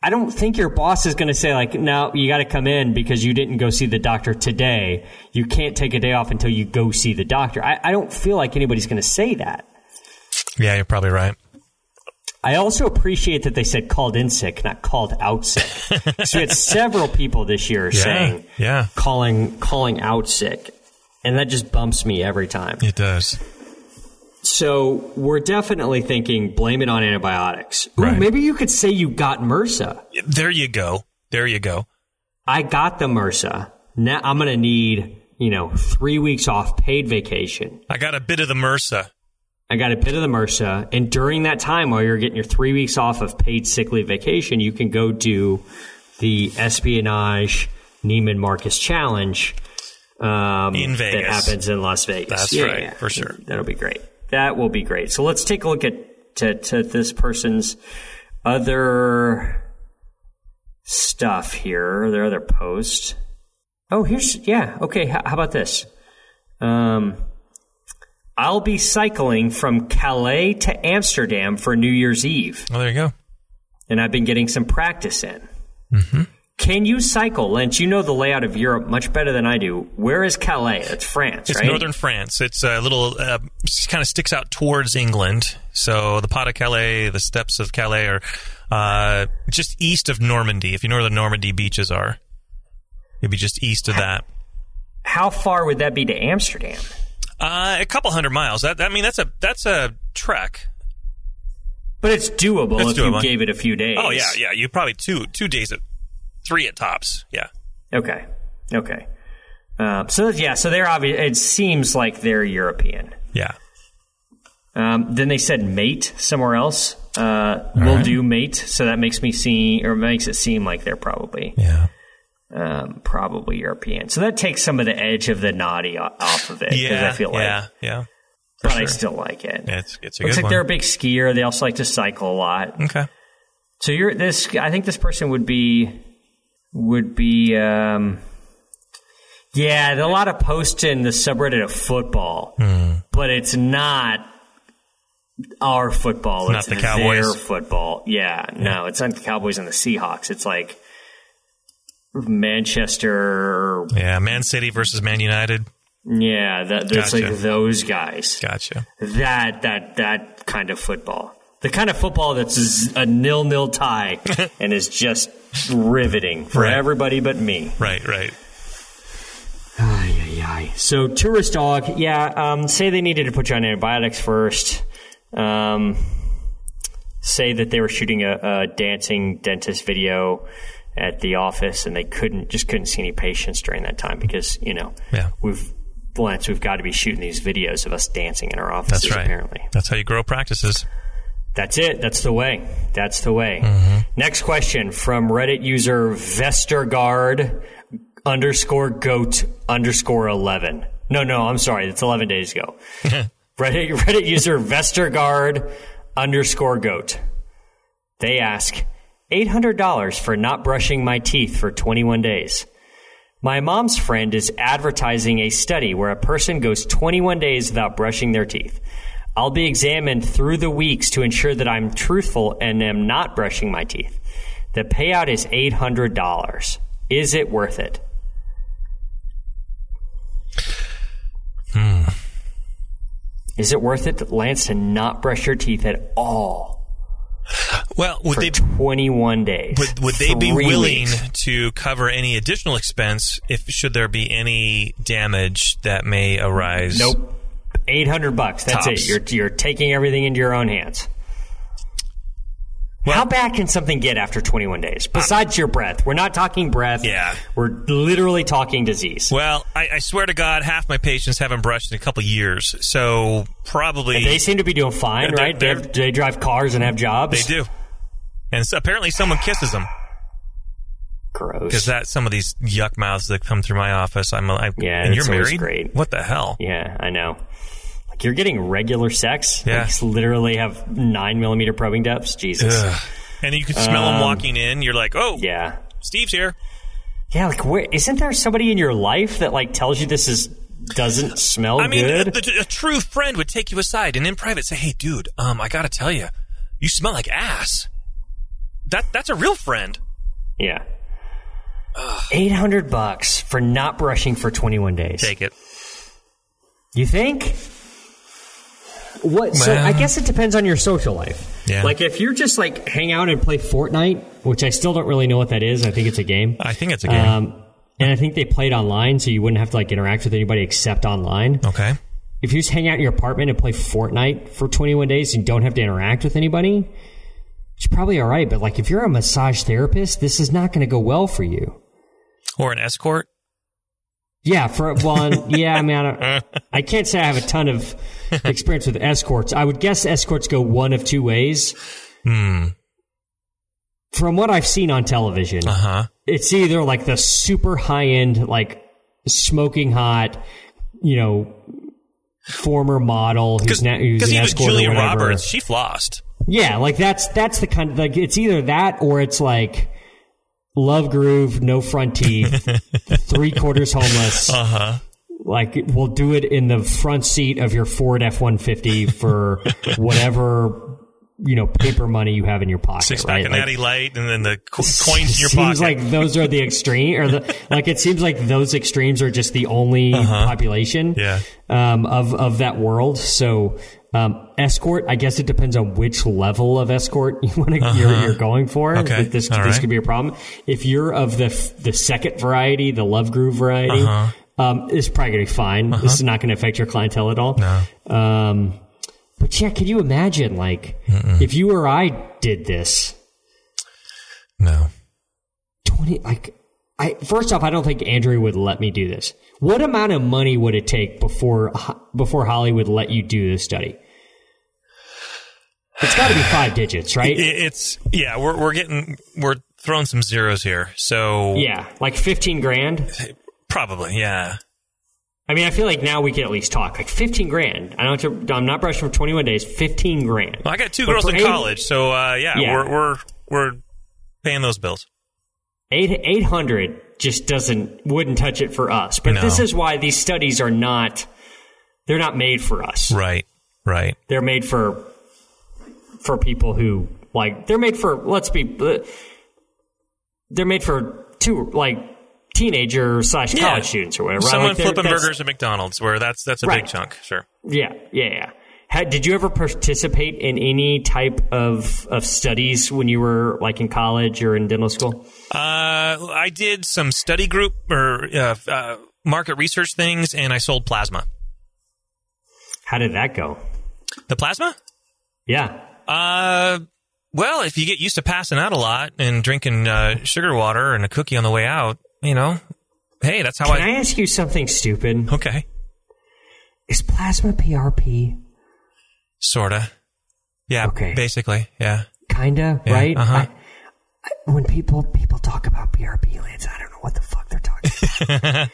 I don't think your boss is going to say like, no, you got to come in because you didn't go see the doctor today. You can't take a day off until you go see the doctor. I, I don't feel like anybody's going to say that. Yeah, you're probably right. I also appreciate that they said called in sick, not called out sick. so we had several people this year Yeah, saying yeah, calling calling out sick, and that just bumps me every time. it does. So we're definitely thinking blame it on antibiotics. Ooh, Right. Maybe you could say you got MRSA. There you go. There you go. I got the MRSA. Now I'm going to need, you know, three weeks off paid vacation. I got a bit of the MRSA. I got a bit of the MRSA. And during that time, while you're getting your three weeks off of paid sick leave vacation, you can go do the espionage Neiman Marcus challenge um, In that happens in Las Vegas. That's Yeah, right, yeah. for sure. That'll be great. That will be great. So let's take a look at to, to this person's other stuff here. Their other post. Oh, here's yeah. Okay, how, how about this? Um, I'll be cycling from Calais to Amsterdam for New Year's Eve, Oh, there you go. and I've been getting some practice in. Can you cycle, Lynch? You know the layout of Europe much better than I do. Where is Calais? It's France, It's right? northern France. It's a little, uh, kind of sticks out towards England. So the Pas de Calais, the steps of Calais are uh, just east of Normandy. If you know where the Normandy beaches are, it'd be just east of that. How far would that be to Amsterdam? Uh, a couple hundred miles. That I mean, that's a that's a trek. But it's doable It's if doable. you gave it a few days. Oh yeah, yeah. You probably two two days at three at tops. Yeah. Okay. Okay. Um, so yeah, so they're obvious. It seems like they're European. Yeah. Um, then they said mate somewhere else. Uh, we'll right. do mate. So that makes me see or makes it seem like they're probably Yeah. Um, probably European. So that takes some of the edge of the naughty off of it. Yeah. I feel like, yeah. Yeah. but I still like it. Yeah, It's it's a Looks good like one. they're a big skier. They also like to cycle a lot. okay. So you're this. I think this person would be would be. Um, yeah, a lot of posts in the subreddit of football, Hmm. but it's not our football. Not It's not the Cowboys. Football. Yeah, no, it's not the Cowboys and the Seahawks. It's like Manchester. Yeah. Man City versus Man United. Yeah, that, that's Gotcha. like those guys. Gotcha. That that that kind of football. The kind of football that's a nil-nil tie and is just riveting for Right. everybody but me. Right. Right. Ay, ay, ay. So tourist dog, yeah. Um, say they needed to put you on antibiotics first. Um, say that they were shooting a, a dancing dentist video at the office and they couldn't just couldn't see any patients during that time because you know Yeah. we've Lance, we've got to be shooting these videos of us dancing in our offices. That's right. Apparently, That's how you grow practices. That's it. That's the way. That's the way. Mm-hmm. Next question from Reddit user Vestergaard underscore goat underscore 11. No, no, I'm sorry. It's 11 days ago. Reddit, Reddit user Vestergaard underscore goat. They ask $800 for not brushing my teeth for 21 days. My mom's friend is advertising a study where a person goes 21 days without brushing their teeth. I'll be examined through the weeks to ensure that I'm truthful and am not brushing my teeth. The payout is $800. Is it worth it? Hmm. Is it worth it, Lance, to not brush your teeth at all Well, would they 21 days? would, would they be willing weeks. to cover any additional expense if should there be any damage that may arise? Nope. 800 bucks. That's Tops. it. You're you're taking everything into your own hands. How bad can something get after 21 days? Besides your breath. We're not talking breath. Yeah. We're literally talking disease. Well, I, I swear to God, half my patients haven't brushed in a couple years, so probably They seem to be doing fine, right? They, have, they drive cars and have jobs. they do. And so apparently, someone kisses them Gross. because that some of these yuck mouths that come through my office. I'm like, Yeah, and you're married. great. What the hell? Yeah, I know. You're getting regular sex. Yeah. Like, literally have nine millimeter probing depths. Jesus. Ugh. And you can smell them walking in. You're like, oh, Um, Yeah. Steve's here. Yeah. Like, where isn't there somebody in your life that like tells you this is doesn't smell good. I mean, a, a- a true friend would take you aside and in private say, "Hey, dude, um, I gotta tell you, you smell like ass." That that's a real friend. yeah. Eight hundred bucks for not brushing for twenty one days. Take it. You think? What? so Well- I guess it depends on your social life. Yeah. Like if you're just like hang out and play Fortnite, which I still don't really know what that is. I think it's a game. I think it's a game. Um, and I think they played online, so you wouldn't have to like interact with anybody except online. okay. If you just hang out in your apartment and play Fortnite for 21 days and don't have to interact with anybody, it's probably all right. But like if you're a massage therapist, this is not going to go well for you. Or an escort. Yeah, for one, yeah. I mean, I, I can't say I have a ton of experience with escorts. I would guess escorts go one of two ways. Hmm. From what I've seen on television, Uh huh. it's either like the super high end, like smoking hot, you know, former model who's, na- who's an even escort or Julia. Roberts, she flossed. Yeah, like that's that's the kind of like it's either that or it's like love groove, no front teeth, three quarters homeless. Uh huh. Like we'll do it in the front seat of your Ford F one fifty for whatever you know paper money you have in your pocket. Six right? pack of Like, Natty Light, and then the co- coins in your seems pocket. like those are the extreme, or the like. It seems like those extremes are just the only population Uh-huh. um, Yeah. of of that world. So um, escort, I guess it depends on which level of escort you want to you're, you're going for. Uh-huh. Okay. This All this right. could be a problem. If you're of the f- the second variety, the love groove variety. Uh-huh. Um, it's probably gonna be fine. This is not gonna affect your clientele at all. No. Um, but yeah, can you imagine, like, if you or I did this, no. 20 like I first off I don't think Andrew would let me do this. What amount of money would it take before before Holly would let you do this study? It's got to be 5 digits, right? It, it's yeah. We're we're getting we're throwing some zeros here. So yeah, like 15 grand. probably yeah. I mean, I feel like now we can at least talk. Like 15 grand. I don't have to, I'm not brushing for 21 days. 15 grand. Well, I got two But girls in eight- college, so uh, yeah, Yeah. we're we're we're paying those bills. Eight, 800 just doesn't wouldn't touch it for us. But No. this is why these studies are not they're not made for us. Right. Right. they're made for for people who like they're made for let's be they're made for two like teenager slash college Yeah. students or whatever. right? Someone Like, flipping burgers at McDonald's, where that's that's a Right. big chunk. Sure. Yeah, yeah, yeah. Had, did you ever participate in any type of of studies when you were like in college or in dental school? Uh, I did some study group or uh, uh, market research things, and I sold plasma. How did that go? The plasma? Yeah. Uh, well, if you get used to passing out a lot and drinking uh, sugar water and a cookie on the way out, you know, hey, that's how Can I. I ask you something stupid? Okay, Is plasma PRP? sorta. Yeah. Okay. Basically, yeah. Kinda, Yeah, right? uh-huh. I, I, when people people talk about PRP, Lance, I don't know what the fuck they're talking about.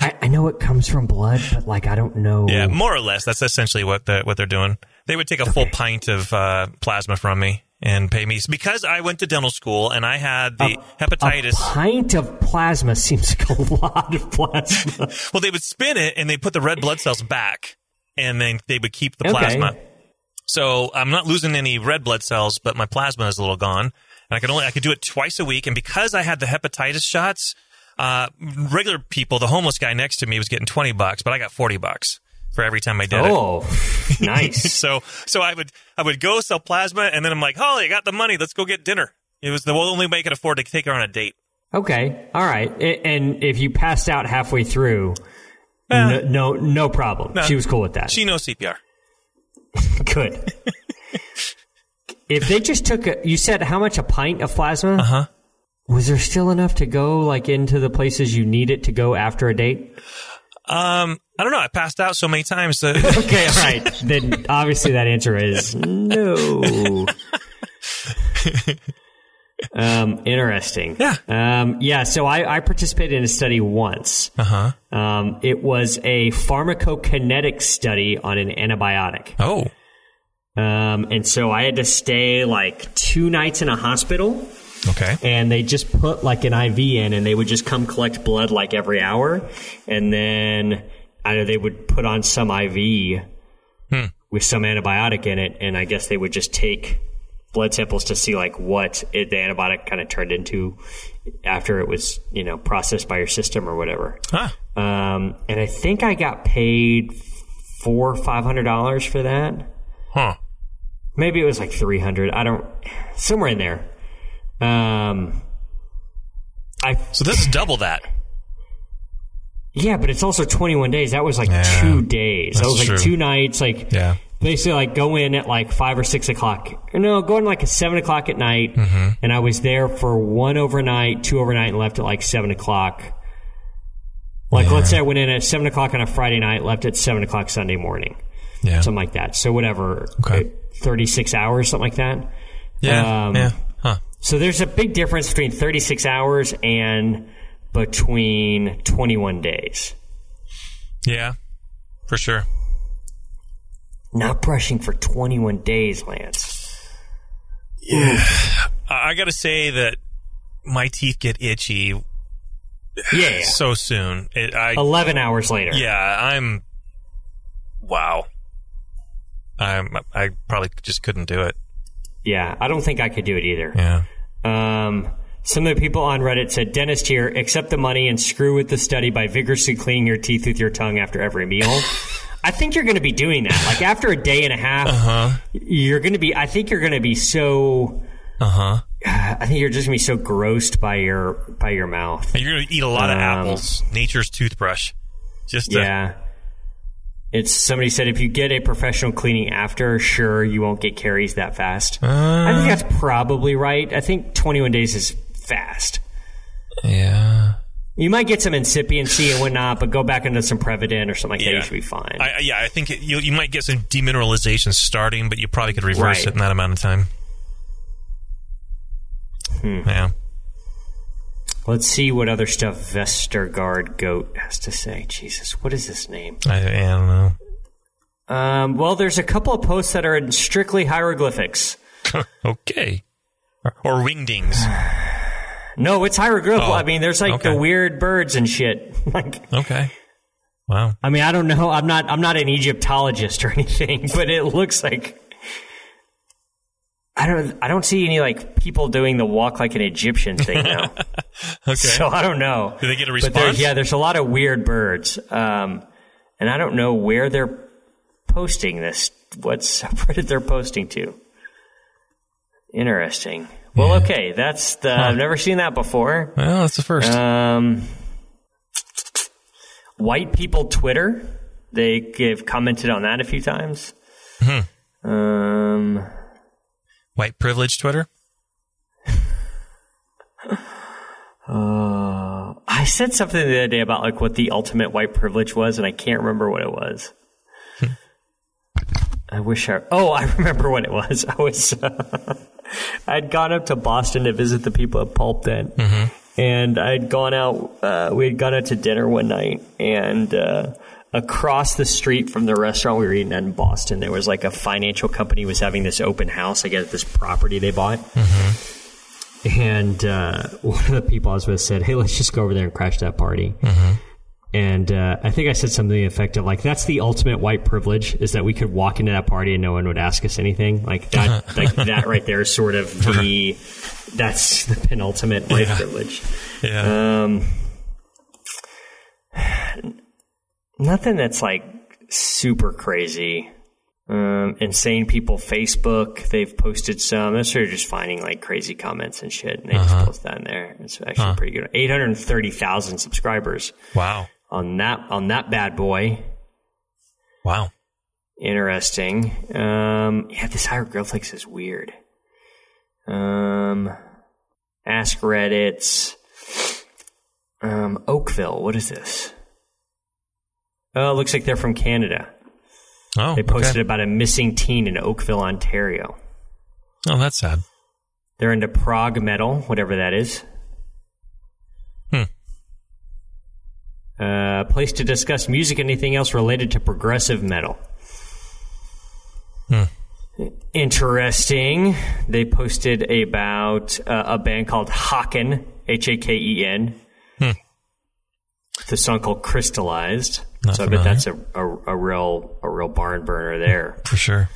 I, I know it comes from blood, but like I don't know. Yeah, more or less. That's essentially what the, what they're doing. They would take a full pint of uh, plasma from me and pay me because I went to dental school and I had the hepatitis. A pint of plasma seems like a lot of plasma. well, they would spin it and they put the red blood cells back, and then they would keep the Okay. plasma. So I'm not losing any red blood cells, but my plasma is a little gone. And I could only I could do it twice a week, and because I had the hepatitis shots, uh, regular people, the homeless guy next to me was getting twenty bucks, but I got forty bucks for every time I did it. Oh, nice. So so I would I would go sell plasma, and then I'm like, Holly, I got the money. Let's go get dinner. It was the only way I could afford to take her on a date. Okay, all right. And if you passed out halfway through, no, no, no problem. She was cool with that. She knows CPR. Good. if they just took a, you said how much a pint of plasma? Uh Uh-huh. Was there still enough to go like into the places you need it to go after a date? Um, I don't know. I passed out so many times that Okay, all right. then obviously that answer is no. Um, interesting. Yeah. Um, yeah. So I, I participated in a study once. Uh huh. Um, it was a pharmacokinetic study on an antibiotic. Oh. Um, and so I had to stay like two nights in a hospital. Okay. and they just put like an IV in, and they would just come collect blood like every hour, and then I know they would put on some IV with some antibiotic in it, and I guess they would just take blood samples to see like what it, the antibiotic kind of turned into after it was you know processed by your system or whatever. Huh. Um, and I think I got paid four or five hundred dollars for that. Huh. Maybe it was like three hundred. I don't somewhere in there. Um, I So this is double that. Yeah, but it's also 21 days. That was like Yeah, two days. That was like true. two nights. Like Yeah. basically, like go in at like five or six o'clock. Or no, go in like at seven o'clock at night. Mm-hmm. And I was there for one overnight, two overnight, and left at like seven o'clock. Like Yeah. let's say I went in at seven o'clock on a Friday night, left at seven o'clock Sunday morning, Yeah. something like that. So whatever, Okay. 36 hours, something like that. yeah. um, yeah. Huh. So there's a big difference between 36 hours and between 21 days. Yeah. For sure. Not brushing for 21 days, Lance. I, I got to say that my teeth get itchy Yeah. so soon. It, I 11 hours later. yeah. I'm. Wow. I'm. I probably just couldn't do it. Yeah, I don't think I could do it either. Yeah. Um, some of the people on Reddit said, Dentist here, accept the money and screw with the study by vigorously cleaning your teeth with your tongue after every meal. I think you're going to be doing that. Like after a day and a half, Uh-huh. you're going to be, I think you're going to be so, Uh huh. I think you're just going to be so grossed by your, by your mouth. You're gonna eat a lot of Um, apples. Nature's toothbrush. Just to, Yeah. It's somebody said if you get a professional cleaning after, sure you won't get caries that fast. I think that's probably right. I think 21 days is fast. Yeah. You might get some incipiency and whatnot, but go back into some Prevident or something like that. You should be fine. I, I- yeah, I think it, you you might get some demineralization starting, but you probably could reverse Right. it in that amount of time. Hmm. Yeah. Let's see what other stuff Vestergaard Goat has to say. Jesus, what is this name? I, I don't know. Um, well, there's a couple of posts that are in strictly hieroglyphics. okay. Or, or wingdings. No, it's hieroglyphical. Oh, I mean, there's like okay. the weird birds and shit. like, Okay. Wow. I mean, I don't know. I'm not. I'm not an Egyptologist or anything, but it looks like. I don't. I don't see any like people doing the walk like an Egyptian thing now. Okay. So I don't know. Did they get a there- response? yeah, there's a lot of weird birds, um, and I don't know where they're posting this. What subreddit they're posting to? Interesting. Well, okay, that's the. I've never seen that before. well, that's the first. Um, white people Twitter. They have commented on that a few times. Hmm. Um, White privilege Twitter. uh, I said something the other day about like what the ultimate white privilege was, and I can't remember what it was. I wish I. Oh, I remember what it was. I was. Uh, I'd gone up to Boston to visit the people at Pulpdent, and I'd gone out. Uh, we had gone out to dinner one night, and uh, across the street from the restaurant we were eating at in Boston, there was like a financial company was having this open house. I guess this property they bought. And uh, one of the people I was with said, "Hey, let's just go over there and crash that party." And uh, I think I said something effective like, "That's the ultimate white privilege: is that we could walk into that party and no one would ask us anything." Like that, like that right there is sort of the that's the penultimate white Yeah. privilege. Yeah. Um, nothing that's like super crazy. Um, insane people Facebook, they've posted some. That's sort of just finding like crazy comments and shit, and they just post that in there. It's actually pretty good. Eight hundred thirty thousand subscribers wow. On that on that bad boy. Wow. Interesting. Um, yeah, this hieroglyphics is weird. Um, ask Reddit's. Um, Oakville. What is this? Oh, it looks like they're from Canada. Oh, They posted okay. about a missing teen in Oakville, Ontario. Oh, that's sad. They're into prog metal, whatever that is. Uh, place to discuss music, anything else related to progressive metal. Hmm. Interesting. They posted about uh, a band called Haken, H A K E N. Hmm. The song called Crystallized. Not so I bet that's a, a, a real a real barn burner there. For sure.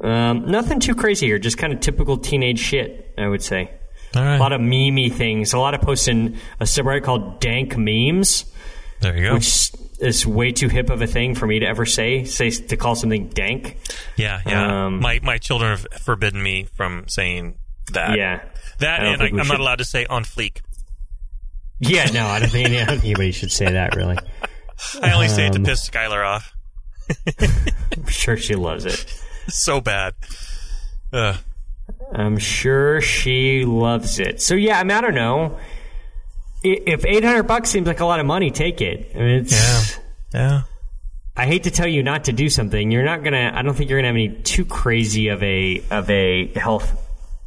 Um, nothing too crazy here, just kind of typical teenage shit, I would say. All right. A lot of memey things. A lot of posting a subreddit called Dank Memes, there you go. which is way too hip of a thing for me to ever say. Say to call something dank. yeah, yeah. um, my my children have forbidden me from saying that. Yeah. That I and I, I'm not allowed to say on fleek. Yeah, no, I don't think, I don't think anybody should say that. Really, I only say it to Um, piss Skylar off. I'm sure she loves it. So bad. Uh, I'm sure she loves it. So yeah, I mean, I don't know. If 800 bucks seems like a lot of money, take it. I mean, it's. Yeah. yeah. I hate to tell you not to do something. You're not gonna. I don't think you're gonna have any too crazy of a of a health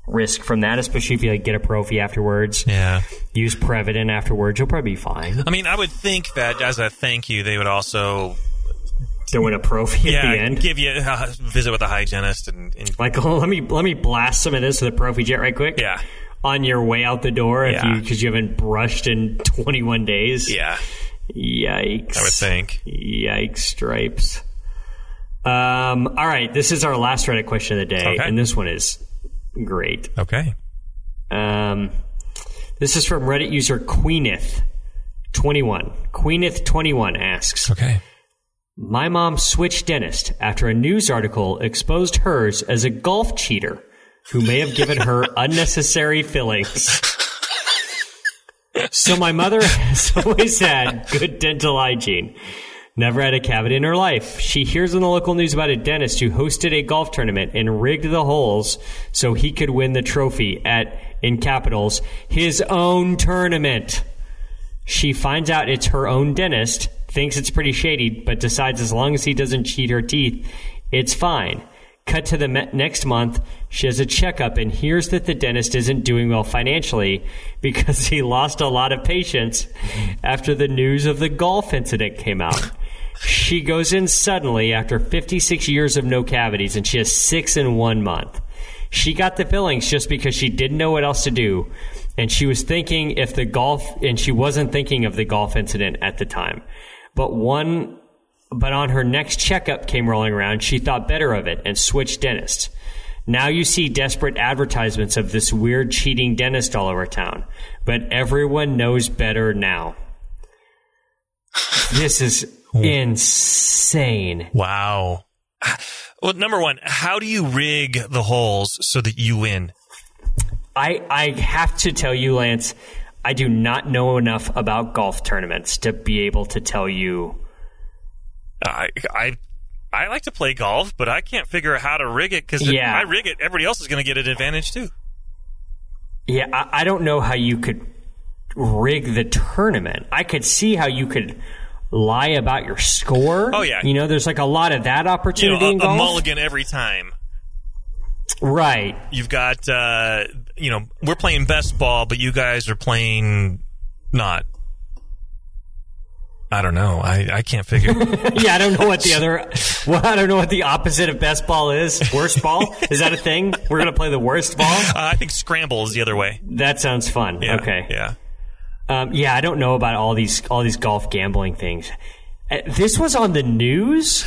risk from that, especially if you like get a prophy afterwards. Yeah. Use Prevident afterwards. You'll probably be fine. I mean, I would think that as a thank you, they would also Doing a prophy at the yeah end. give you a visit with a hygienist and, and Like, oh, let me let me blast some of this with a prophy jet right quick. yeah On your way out the door, if Yeah. you because you haven't brushed in 21 days. yeah Yikes. I would think. Yikes, stripes. Um, all right, this is our last Reddit question of the day, Okay. and this one is great. Okay. Um, this is from Reddit user Queeneth21. Queeneth21 asks Okay. My mom switched dentist after a news article exposed hers as a golf cheater who may have given her unnecessary fillings. So my mother has always had good dental hygiene. Never had a cavity in her life. She hears in the local news about a dentist who hosted a golf tournament and rigged the holes so he could win the trophy at, in capitals, his own tournament. She finds out it's her own dentist, thinks it's pretty shady, but decides as long as he doesn't cheat her teeth, it's fine. Cut to the next month, she has a checkup and hears that the dentist isn't doing well financially because he lost a lot of patients after the news of the golf incident came out. She goes in suddenly after 56 years of no cavities and she has six in one month. She got the fillings just because she didn't know what else to do. And she was thinking if the golf, and she wasn't thinking of the golf incident at the time. But one, but on her next checkup came rolling around, she thought better of it and switched dentists. Now you see desperate advertisements of this weird cheating dentist all over town. But everyone knows better now. This is insane. Wow. Well, number one, how do you rig the holes so that you win? I I have to tell you, Lance, I do not know enough about golf tournaments to be able to tell you. I I I like to play golf, but I can't figure out how to rig it because Yeah. I rig it, everybody else is going to get an advantage too. Yeah, I, I don't know how you could rig the tournament. I could see how you could lie about your score. Oh, yeah. you know, there's like a lot of that You know, opportunity a, a mulligan every time. right? You've got, uh, you know, we're playing best ball, but you guys are playing not. I don't know. I, I can't figure. yeah, I don't know what the other. Well, I don't know what the opposite of best ball is. Worst ball is that a thing? We're gonna play the worst ball. Uh, I think scramble is the other way. That sounds fun. Yeah, okay. Yeah. Um, yeah, I don't know about all these all these golf gambling things. Uh, this was on the news.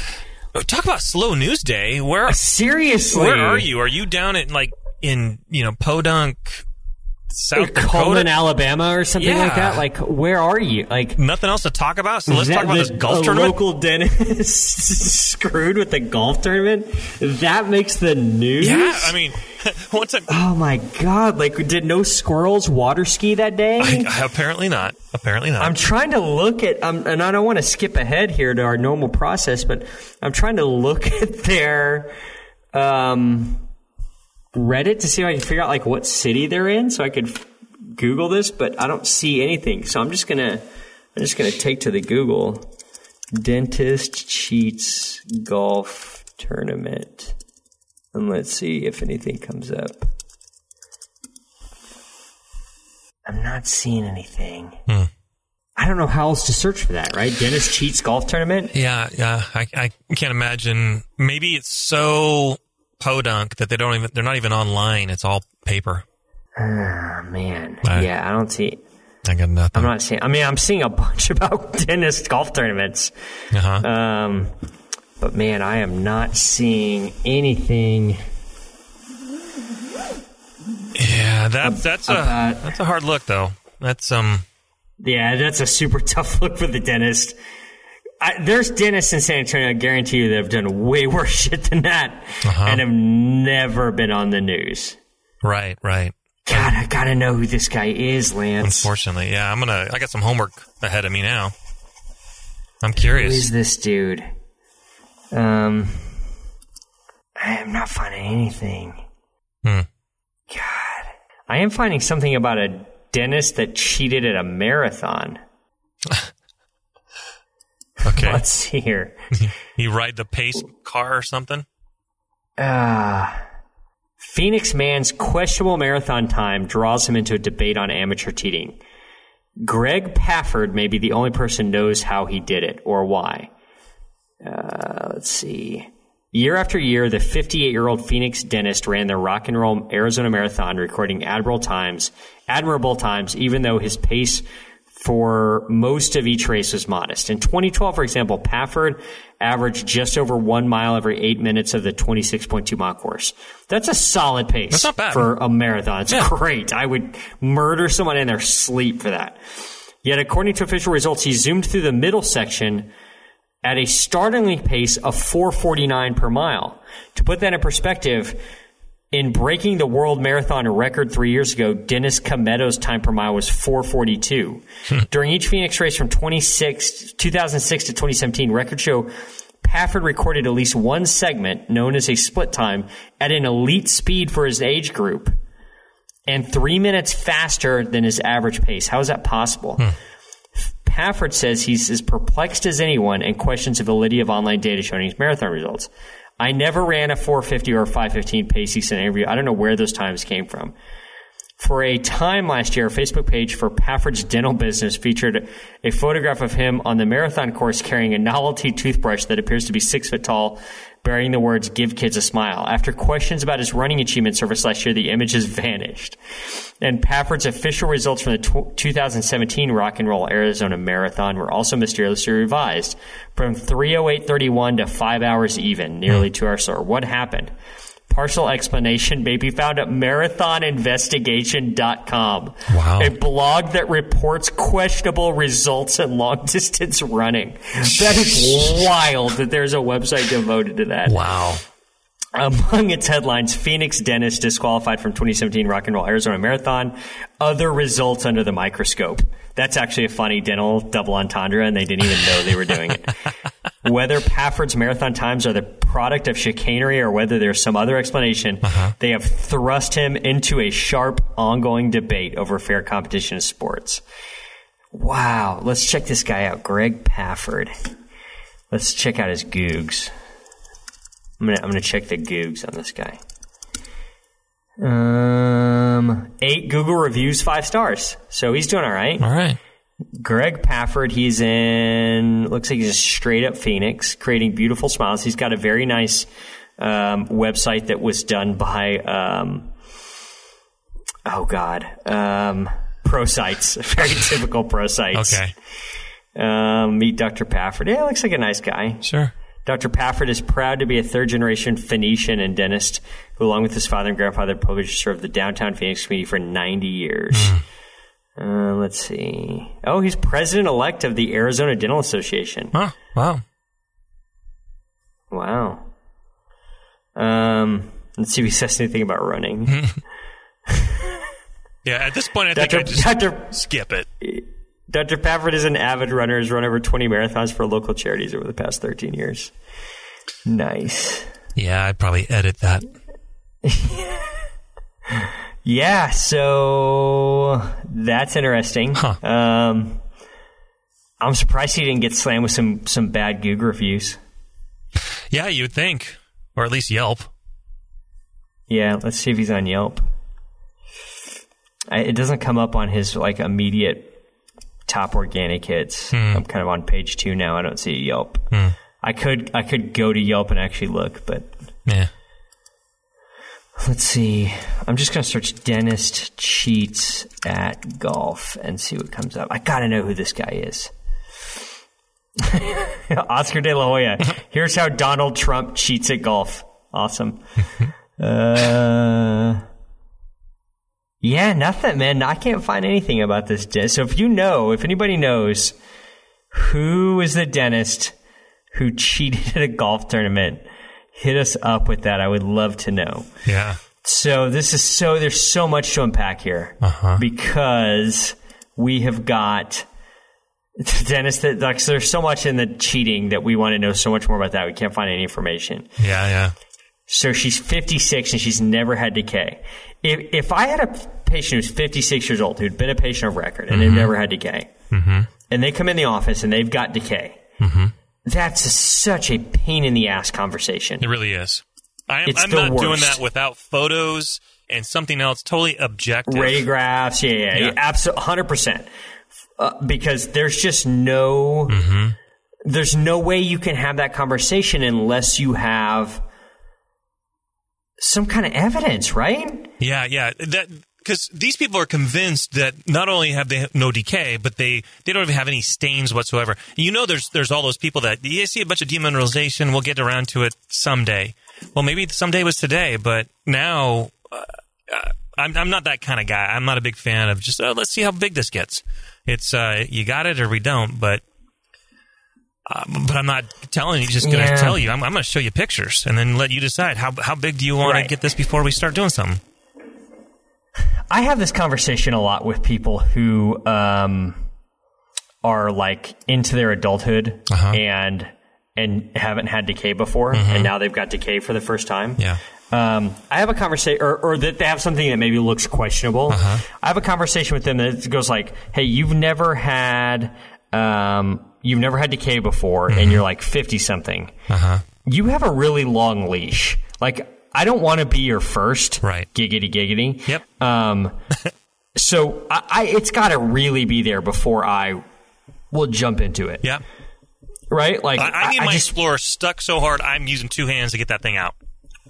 Oh, Talk about slow news day. Where Seriously, where are you? Are you down at like in you know Podunk, South Coleman, Dakota? Alabama, or something Yeah. like that? Like, where are you? Like, Nothing else to talk about. So let's talk about this the- golf a tournament. Local dentist screwed with the golf tournament. That makes the news. yeah, I mean, what's a, Oh my god! Like, did no squirrels water ski that day? apparently not. Apparently not. I'm trying to look at, um, and I don't want to skip ahead here to our normal process, but I'm trying to look at their um, Reddit to see if I can figure out like what city they're in, so I could f- Google this. But I don't see anything, so I'm just gonna, I'm just gonna take to the Google dentist cheats golf tournament, and let's see if anything comes up. I'm not seeing anything. Hmm. I don't know how else to search for that, right? Dennis cheats golf tournament. Yeah, yeah. I, I can't imagine. Maybe it's so podunk that they don't even. They're not even online. It's all paper. Oh, man. Right. Yeah, I don't see. I got nothing. I'm not seeing. I mean, I'm seeing a bunch about tennis golf tournaments. uh-huh. Um, but man, I am not seeing anything. yeah, that, that's a that's a hard look though. That's um. Yeah, that's a super tough look for the dentist. I, there's dentists in San Antonio, I guarantee you, that have done way worse shit than that Uh-huh. and have never been on the news. Right, right. God, I gotta know who this guy is, Lance. Unfortunately, yeah. I'm gonna. I got some homework ahead of me now. I'm curious. Who is this dude? Um, I am not finding anything. Hmm. God, I am finding something about a dentist that cheated at a marathon. Okay. Let's see here. You ride the pace car or something? Ah. Phoenix man's questionable marathon time draws him into a debate on amateur cheating. Greg Pafford may be the only person knows how he did it or why. Uh, let's see. Year after year, the 58 year old Phoenix dentist ran the Rock and Roll Arizona Marathon, recording admirable times, admirable times, even though his pace for most of each race was modest. In 2012, for example, Pafford averaged just over one mile every eight minutes of the 26.2 mile course. That's a solid pace That's not bad. for a marathon. It's Yeah. great. I would murder someone in their sleep for that. Yet, according to official results, he zoomed through the middle section at a startling pace of 449 per mile. To put that in perspective, in breaking the world marathon record three years ago, Dennis Kimetto's time per mile was 442. Hmm. During each Phoenix race from 26, 2006 to 2017, records show Pafford recorded at least one segment known as a split time at an elite speed for his age group and three minutes faster than his average pace. How is that possible? Hmm. Pafford says he's as perplexed as anyone and questions the validity of online data showing his marathon results. I never ran a 450 or 515 pace an interview. I don't know where those times came from. For a time last year, a Facebook page for Pafford's dental business featured a photograph of him on the marathon course carrying a novelty toothbrush that appears to be six foot tall, bearing the words "Give kids a smile." After questions about his running achievement service last year, the image has vanished. And Pafford's official results from the tw 2017 Rock and Roll Arizona Marathon were also mysteriously revised from 308.31 to 5 hours even, nearly hmm. two hours slower. What happened? Partial explanation may be found at marathoninvestigation.com. Wow. A blog that reports questionable results in long distance running. That is wild that there's a website devoted to that. Wow. Among its headlines, Phoenix dentist disqualified from 2017 Rock and Roll Arizona Marathon. Other results under the microscope. That's actually a funny dental double entendre, and they didn't even know they were doing it. whether Pafford's marathon times are the product of chicanery or whether there's some other explanation, uh-huh. they have thrust him into a sharp, ongoing debate over fair competition in sports. Wow. Let's check this guy out. Greg Pafford. Let's check out his googs. I'm gonna I'm gonna check the googs on this guy. Um, eight Google reviews, five stars. So he's doing all right. All right. Greg Pafford, he's in. Looks like he's a straight up Phoenix, creating beautiful smiles. He's got a very nice um, website that was done by. Um, oh God, um, ProSites. Very typical ProSites. Okay. Um, meet Dr. Pafford. Yeah, looks like a nice guy. Sure. Dr. Pafford is proud to be a third generation Phoenician and dentist who, along with his father and grandfather, privileged to serve the downtown Phoenix community for 90 years. Uh, let's see. Oh, he's president elect of the Arizona Dental Association. Huh. Wow. Wow. Um, let's see if he says anything about running. Yeah. At this point, I think Dr. I just Dr. skip it. Dr. Pafford is an avid runner. Has run over 20 marathons for local charities over the past 13 years. Nice. Yeah, I'd probably edit that. Yeah, so that's interesting. Huh. Um, I'm surprised he didn't get slammed with some some bad Google reviews. Yeah, you'd think, or at least Yelp. Yeah, let's see if he's on Yelp. I, it doesn't come up on his like immediate top organic hits. I'm kind of on page two now. I don't see a Yelp. I could I could go to Yelp and actually look, but Yeah. let's see. I'm just gonna search dentist cheats at golf and see what comes up. I gotta know who this guy is. Oscar De La Hoya. Here's how Donald Trump cheats at golf. Awesome. uh, yeah, nothing, man. I can't find anything about this dentist. So if you know, if anybody knows who is the dentist who cheated at a golf tournament, hit us up with that. I would love to know. Yeah. So this is so there's so much to unpack here uh-huh. because we have got Dennis. That like, so there's so much in the cheating that we want to know so much more about that. We can't find any information. Yeah. Yeah. So she's 56 and she's never had decay. If if I had a patient who's 56 years old who'd been a patient of record and they've never had decay, and they come in the office and they've got decay, that's such a pain in the ass conversation. It really is. I am, I'm not doing that without photos and something else totally objective. radiographs. Yeah, yeah, Yeah. yeah. absolutely, hundred percent. Uh, because there's just no, Mm-hmm. there's no way you can have that conversation unless you have some kind of evidence, right? Yeah, yeah. That because these people are convinced that not only have they no decay, but they they don't even have any stains whatsoever. You know, there's there's all those people that you see a bunch of demineralization. We'll get around to it someday. Well, maybe someday was today, but now. Uh, uh, I'm, I'm not that kind of guy. I'm not a big fan of just, oh, let's see how big this gets. It's, uh, you got it or we don't, but, uh, but I'm not telling you, just going to Yeah. tell you. I'm, I'm going to show you pictures and then let you decide how, how big do you want Right. to get this before we start doing something. I have this conversation a lot with people who um, are like into their adulthood Uh-huh. and and haven't had decay before, and now they've got decay for the first time. Mm-hmm. Yeah. Um, I have a conversation, or, or that they have something that maybe looks questionable. Uh-huh. I have a conversation with them that goes like, "Hey, you've never had, um, you've never had decay before, Mm-hmm. and you're like fifty something. Uh-huh. You have a really long leash. Like, I don't want to be your first, Right. Giggity, giggity. Yep. Um, so I, I it's got to really be there before I will jump into it, Yep. right? Like, I, I need my just explorer stuck so hard I'm using two hands to get that thing out.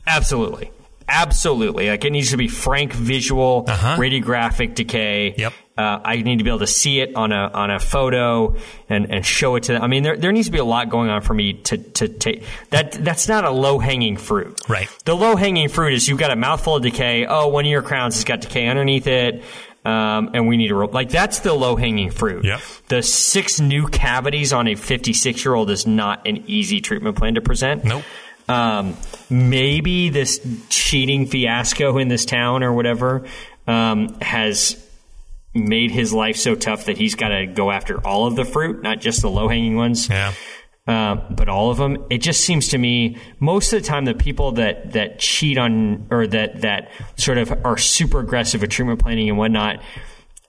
Absolutely. Absolutely. Like it needs to be frank visual, Uh-huh. radiographic decay. Yep. Uh, I need to be able to see it on a on a photo and, and show it to them. I mean, there there needs to be a lot going on for me to to take that. That's not a low hanging fruit. Right. The low hanging fruit is you've got a mouthful of decay. Oh, one of your crowns has got decay underneath it. Um, and we need to like that's the low hanging fruit. Yep. The six new cavities on a 56 year old is not an easy treatment plan to present. Nope. Um, maybe this cheating fiasco in this town or whatever um, has made his life so tough that he's got to go after all of the fruit, not just the low hanging ones, Yeah. uh, but all of them. It just seems to me most of the time the people that that cheat on or that that sort of are super aggressive at treatment planning and whatnot.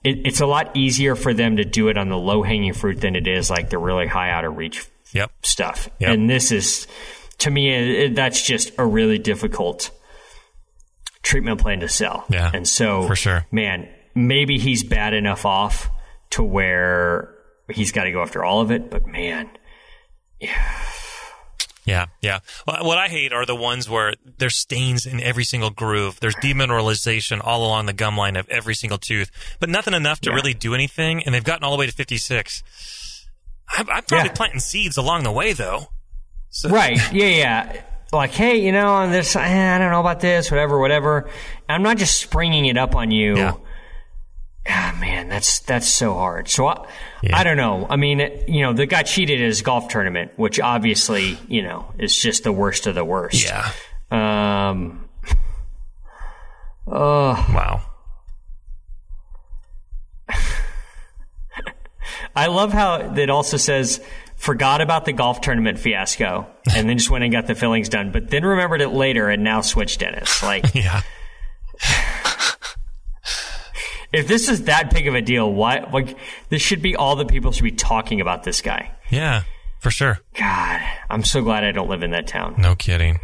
It, it's a lot easier for them to do it on the low hanging fruit than it is like the really high out of reach Yep. stuff. Yep. And this is, to me, it, that's just a really difficult treatment plan to sell. Yeah, And so, for sure. man, maybe he's bad enough off to where he's got to go after all of it. But man, Yeah, yeah. Well, what I hate are the ones where there's stains in every single groove. There's demineralization all along the gum line of every single tooth, but nothing enough to Yeah. really do anything. And they've gotten all the way to 56. I'm, I'm probably Yeah. planting seeds along the way, though. So, right? Yeah, yeah. Like, hey, you know, on this, eh, I don't know about this, whatever, whatever. I'm not just springing it up on you. Yeah. Ah, man, that's that's so hard. So I, Yeah. I don't know. I mean, you know, the guy cheated at his golf tournament, which obviously, you know, is just the worst of the worst. Yeah. Um. Oh, Wow. I love how it also says forgot about the golf tournament fiasco and then just went and got the fillings done, but then remembered it later and now switched dentists. Like, Yeah. If this is that big of a deal, why? Like, this should be all the people should be talking about this guy. Yeah. For sure. God, I'm so glad I don't live in that town. No kidding.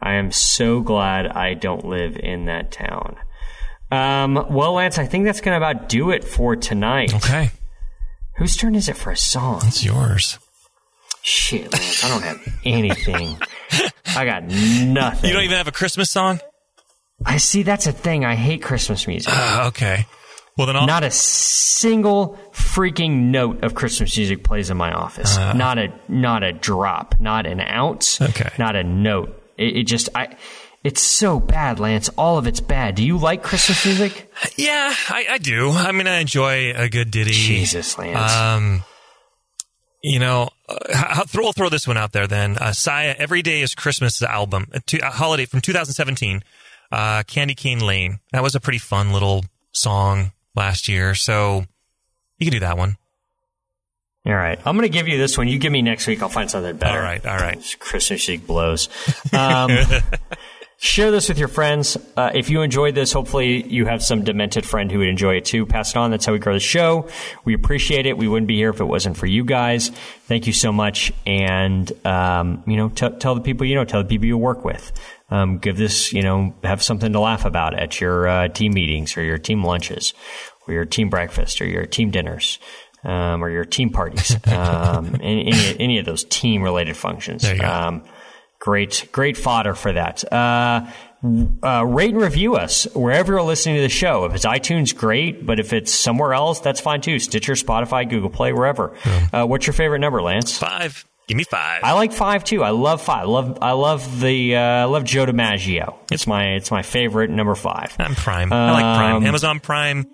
I am so glad I don't live in that town. Um, well, Lance, I think that's going to about do it for tonight. Okay, Whose turn is it for a song? it's yours. Shit, Lance, I don't have anything. I got nothing. You don't even have a Christmas song? I see. That's a thing. I hate Christmas music. Uh, okay. Well, then I'll. Not a single freaking note of Christmas music plays in my office. not a not a drop. Not an ounce. Okay. Not a note. It, it just I. It's so bad, Lance. All of it's bad. Do you like Christmas music? yeah, I, I do. I mean, I enjoy a good ditty. Jesus, Lance. Um, you know, uh, I'll throw, we'll throw this one out there then. Uh, Sia, Every Day is Christmas album, a, to, a holiday from 2017, uh, Candy Cane Lane. That was a pretty fun little song last year. So you can do that one. all right. I'm going to give you this one. You give me next week. I'll find something better. All right. All right. This Christmas music blows. Um, share this with your friends. Uh, if you enjoyed this, hopefully you have some demented friend who would enjoy it too. Pass it on. That's how we grow the show. We appreciate it. We wouldn't be here if it wasn't for you guys. Thank you so much. And, um, you know, t- tell the people you know, tell the people you work with. Um, give this, you know, have something to laugh about at your uh, team meetings or your team lunches or your team breakfast or your team dinners. Um, or your team parties, um, any, any, any of those team related functions. There you go. Um, great, great fodder for that. Uh, uh, rate and review us wherever you're listening to the show. If it's iTunes, great, but if it's somewhere else, that's fine too. Stitcher, Spotify, Google Play, wherever. Uh, what's your favorite number, Lance? Five. Give me five. I like five too. I love five. I love I love the uh, I love Joe DiMaggio. It's my it's my favorite number five. I'm Prime. I like Prime. Um, Amazon Prime.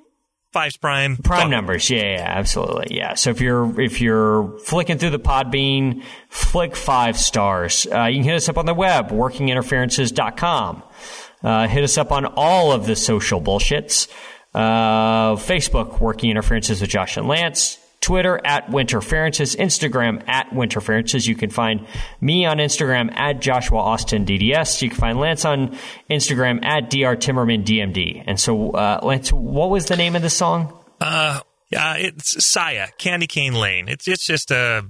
Five's Prime. Prime numbers, yeah, yeah, absolutely, yeah. So if you're if you're flicking through the Podbean, flick five stars. Uh, you can hit us up on the web, workinginterferences.com. Uh, hit us up on all of the social bullshits. Uh, Facebook, Working Interferences with Josh and Lance. Twitter at Winterferences, Instagram at Winterferences. You can find me on Instagram at Joshua Austin DDS. You can find Lance on Instagram at Dr Timmerman DMD. And so, uh, Lance, what was the name of the song? Uh, yeah, it's Saya, Candy Cane Lane. It's it's just a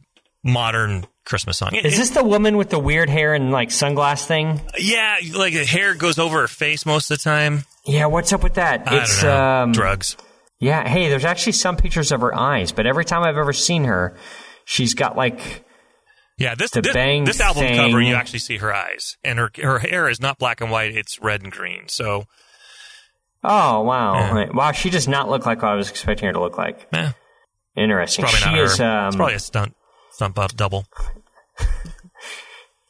modern Christmas song. It- Is this the woman with the weird hair and like sunglass thing? yeah, like the hair goes over her face most of the time. Yeah, what's up with that? I it's um drugs. Yeah, hey, there's actually some pictures of her eyes, but every time I've ever seen her, she's got like Yeah, this the this, bang this album thing. cover you actually see her eyes, and her her hair is not black and white; it's red and green. So, Oh wow. Yeah. Right. Wow, she does not look like what I was expecting her to look like. eh, Interesting. probably she not is her. um it's probably a stunt stunt bu- double.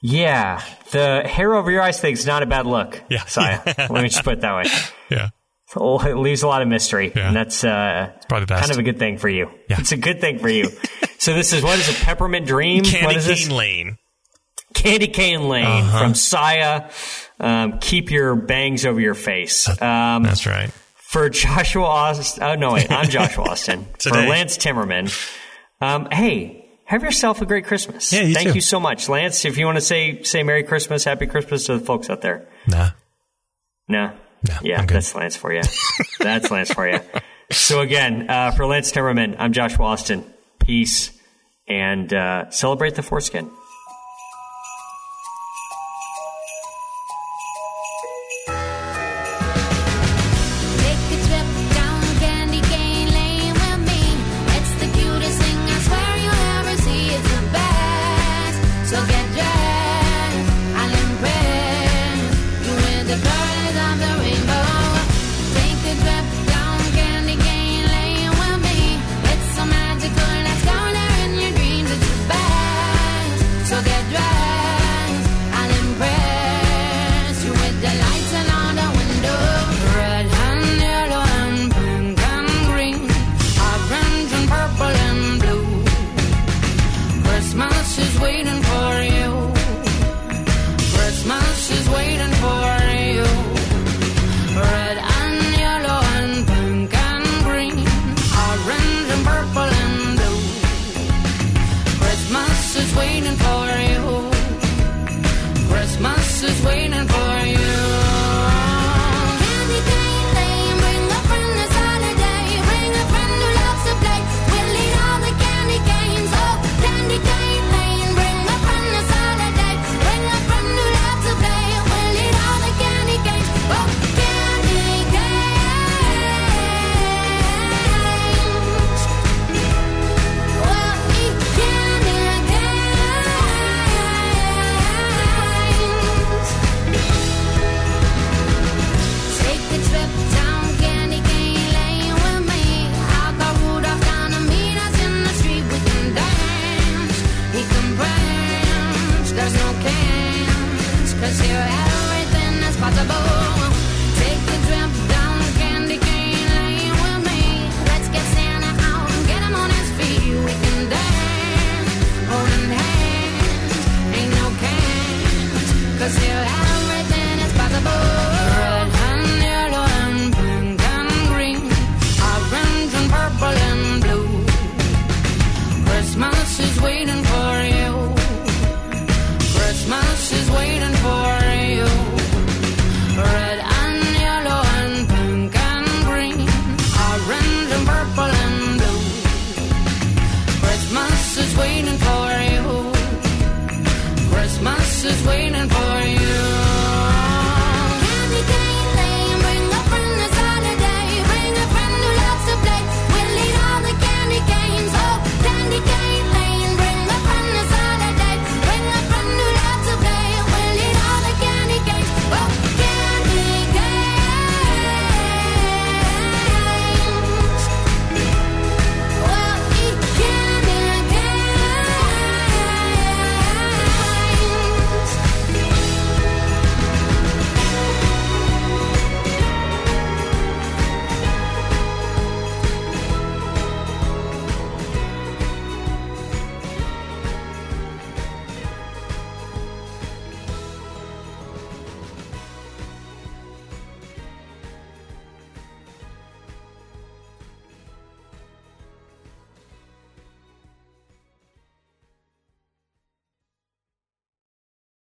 Yeah. The hair over your eyes thing's not a bad look. Yeah. Saya. Let me just put it that way. Yeah, Oh, it leaves a lot of mystery. Yeah. And that's uh probably kind of a good thing for you. Yeah. It's a good thing for you. so this is what is it? Peppermint Dream? what Candy? Cane Lane. Candy Cane Lane Uh-huh. from Saya. Um, keep your bangs over your face. Um, That's right. for Joshua Austin. Oh, no, wait. I'm Joshua Austin. for Lance Timmerman. Um, hey, have yourself a great Christmas. Yeah, you Thank too. you so much. Lance, if you want to say say Merry Christmas, Happy Christmas to the folks out there. Nah. No. No, yeah, that's Lance for you. that's Lance for you. So again, uh, for Lance Timmerman, I'm Josh Austin. Peace and uh, celebrate the foreskin.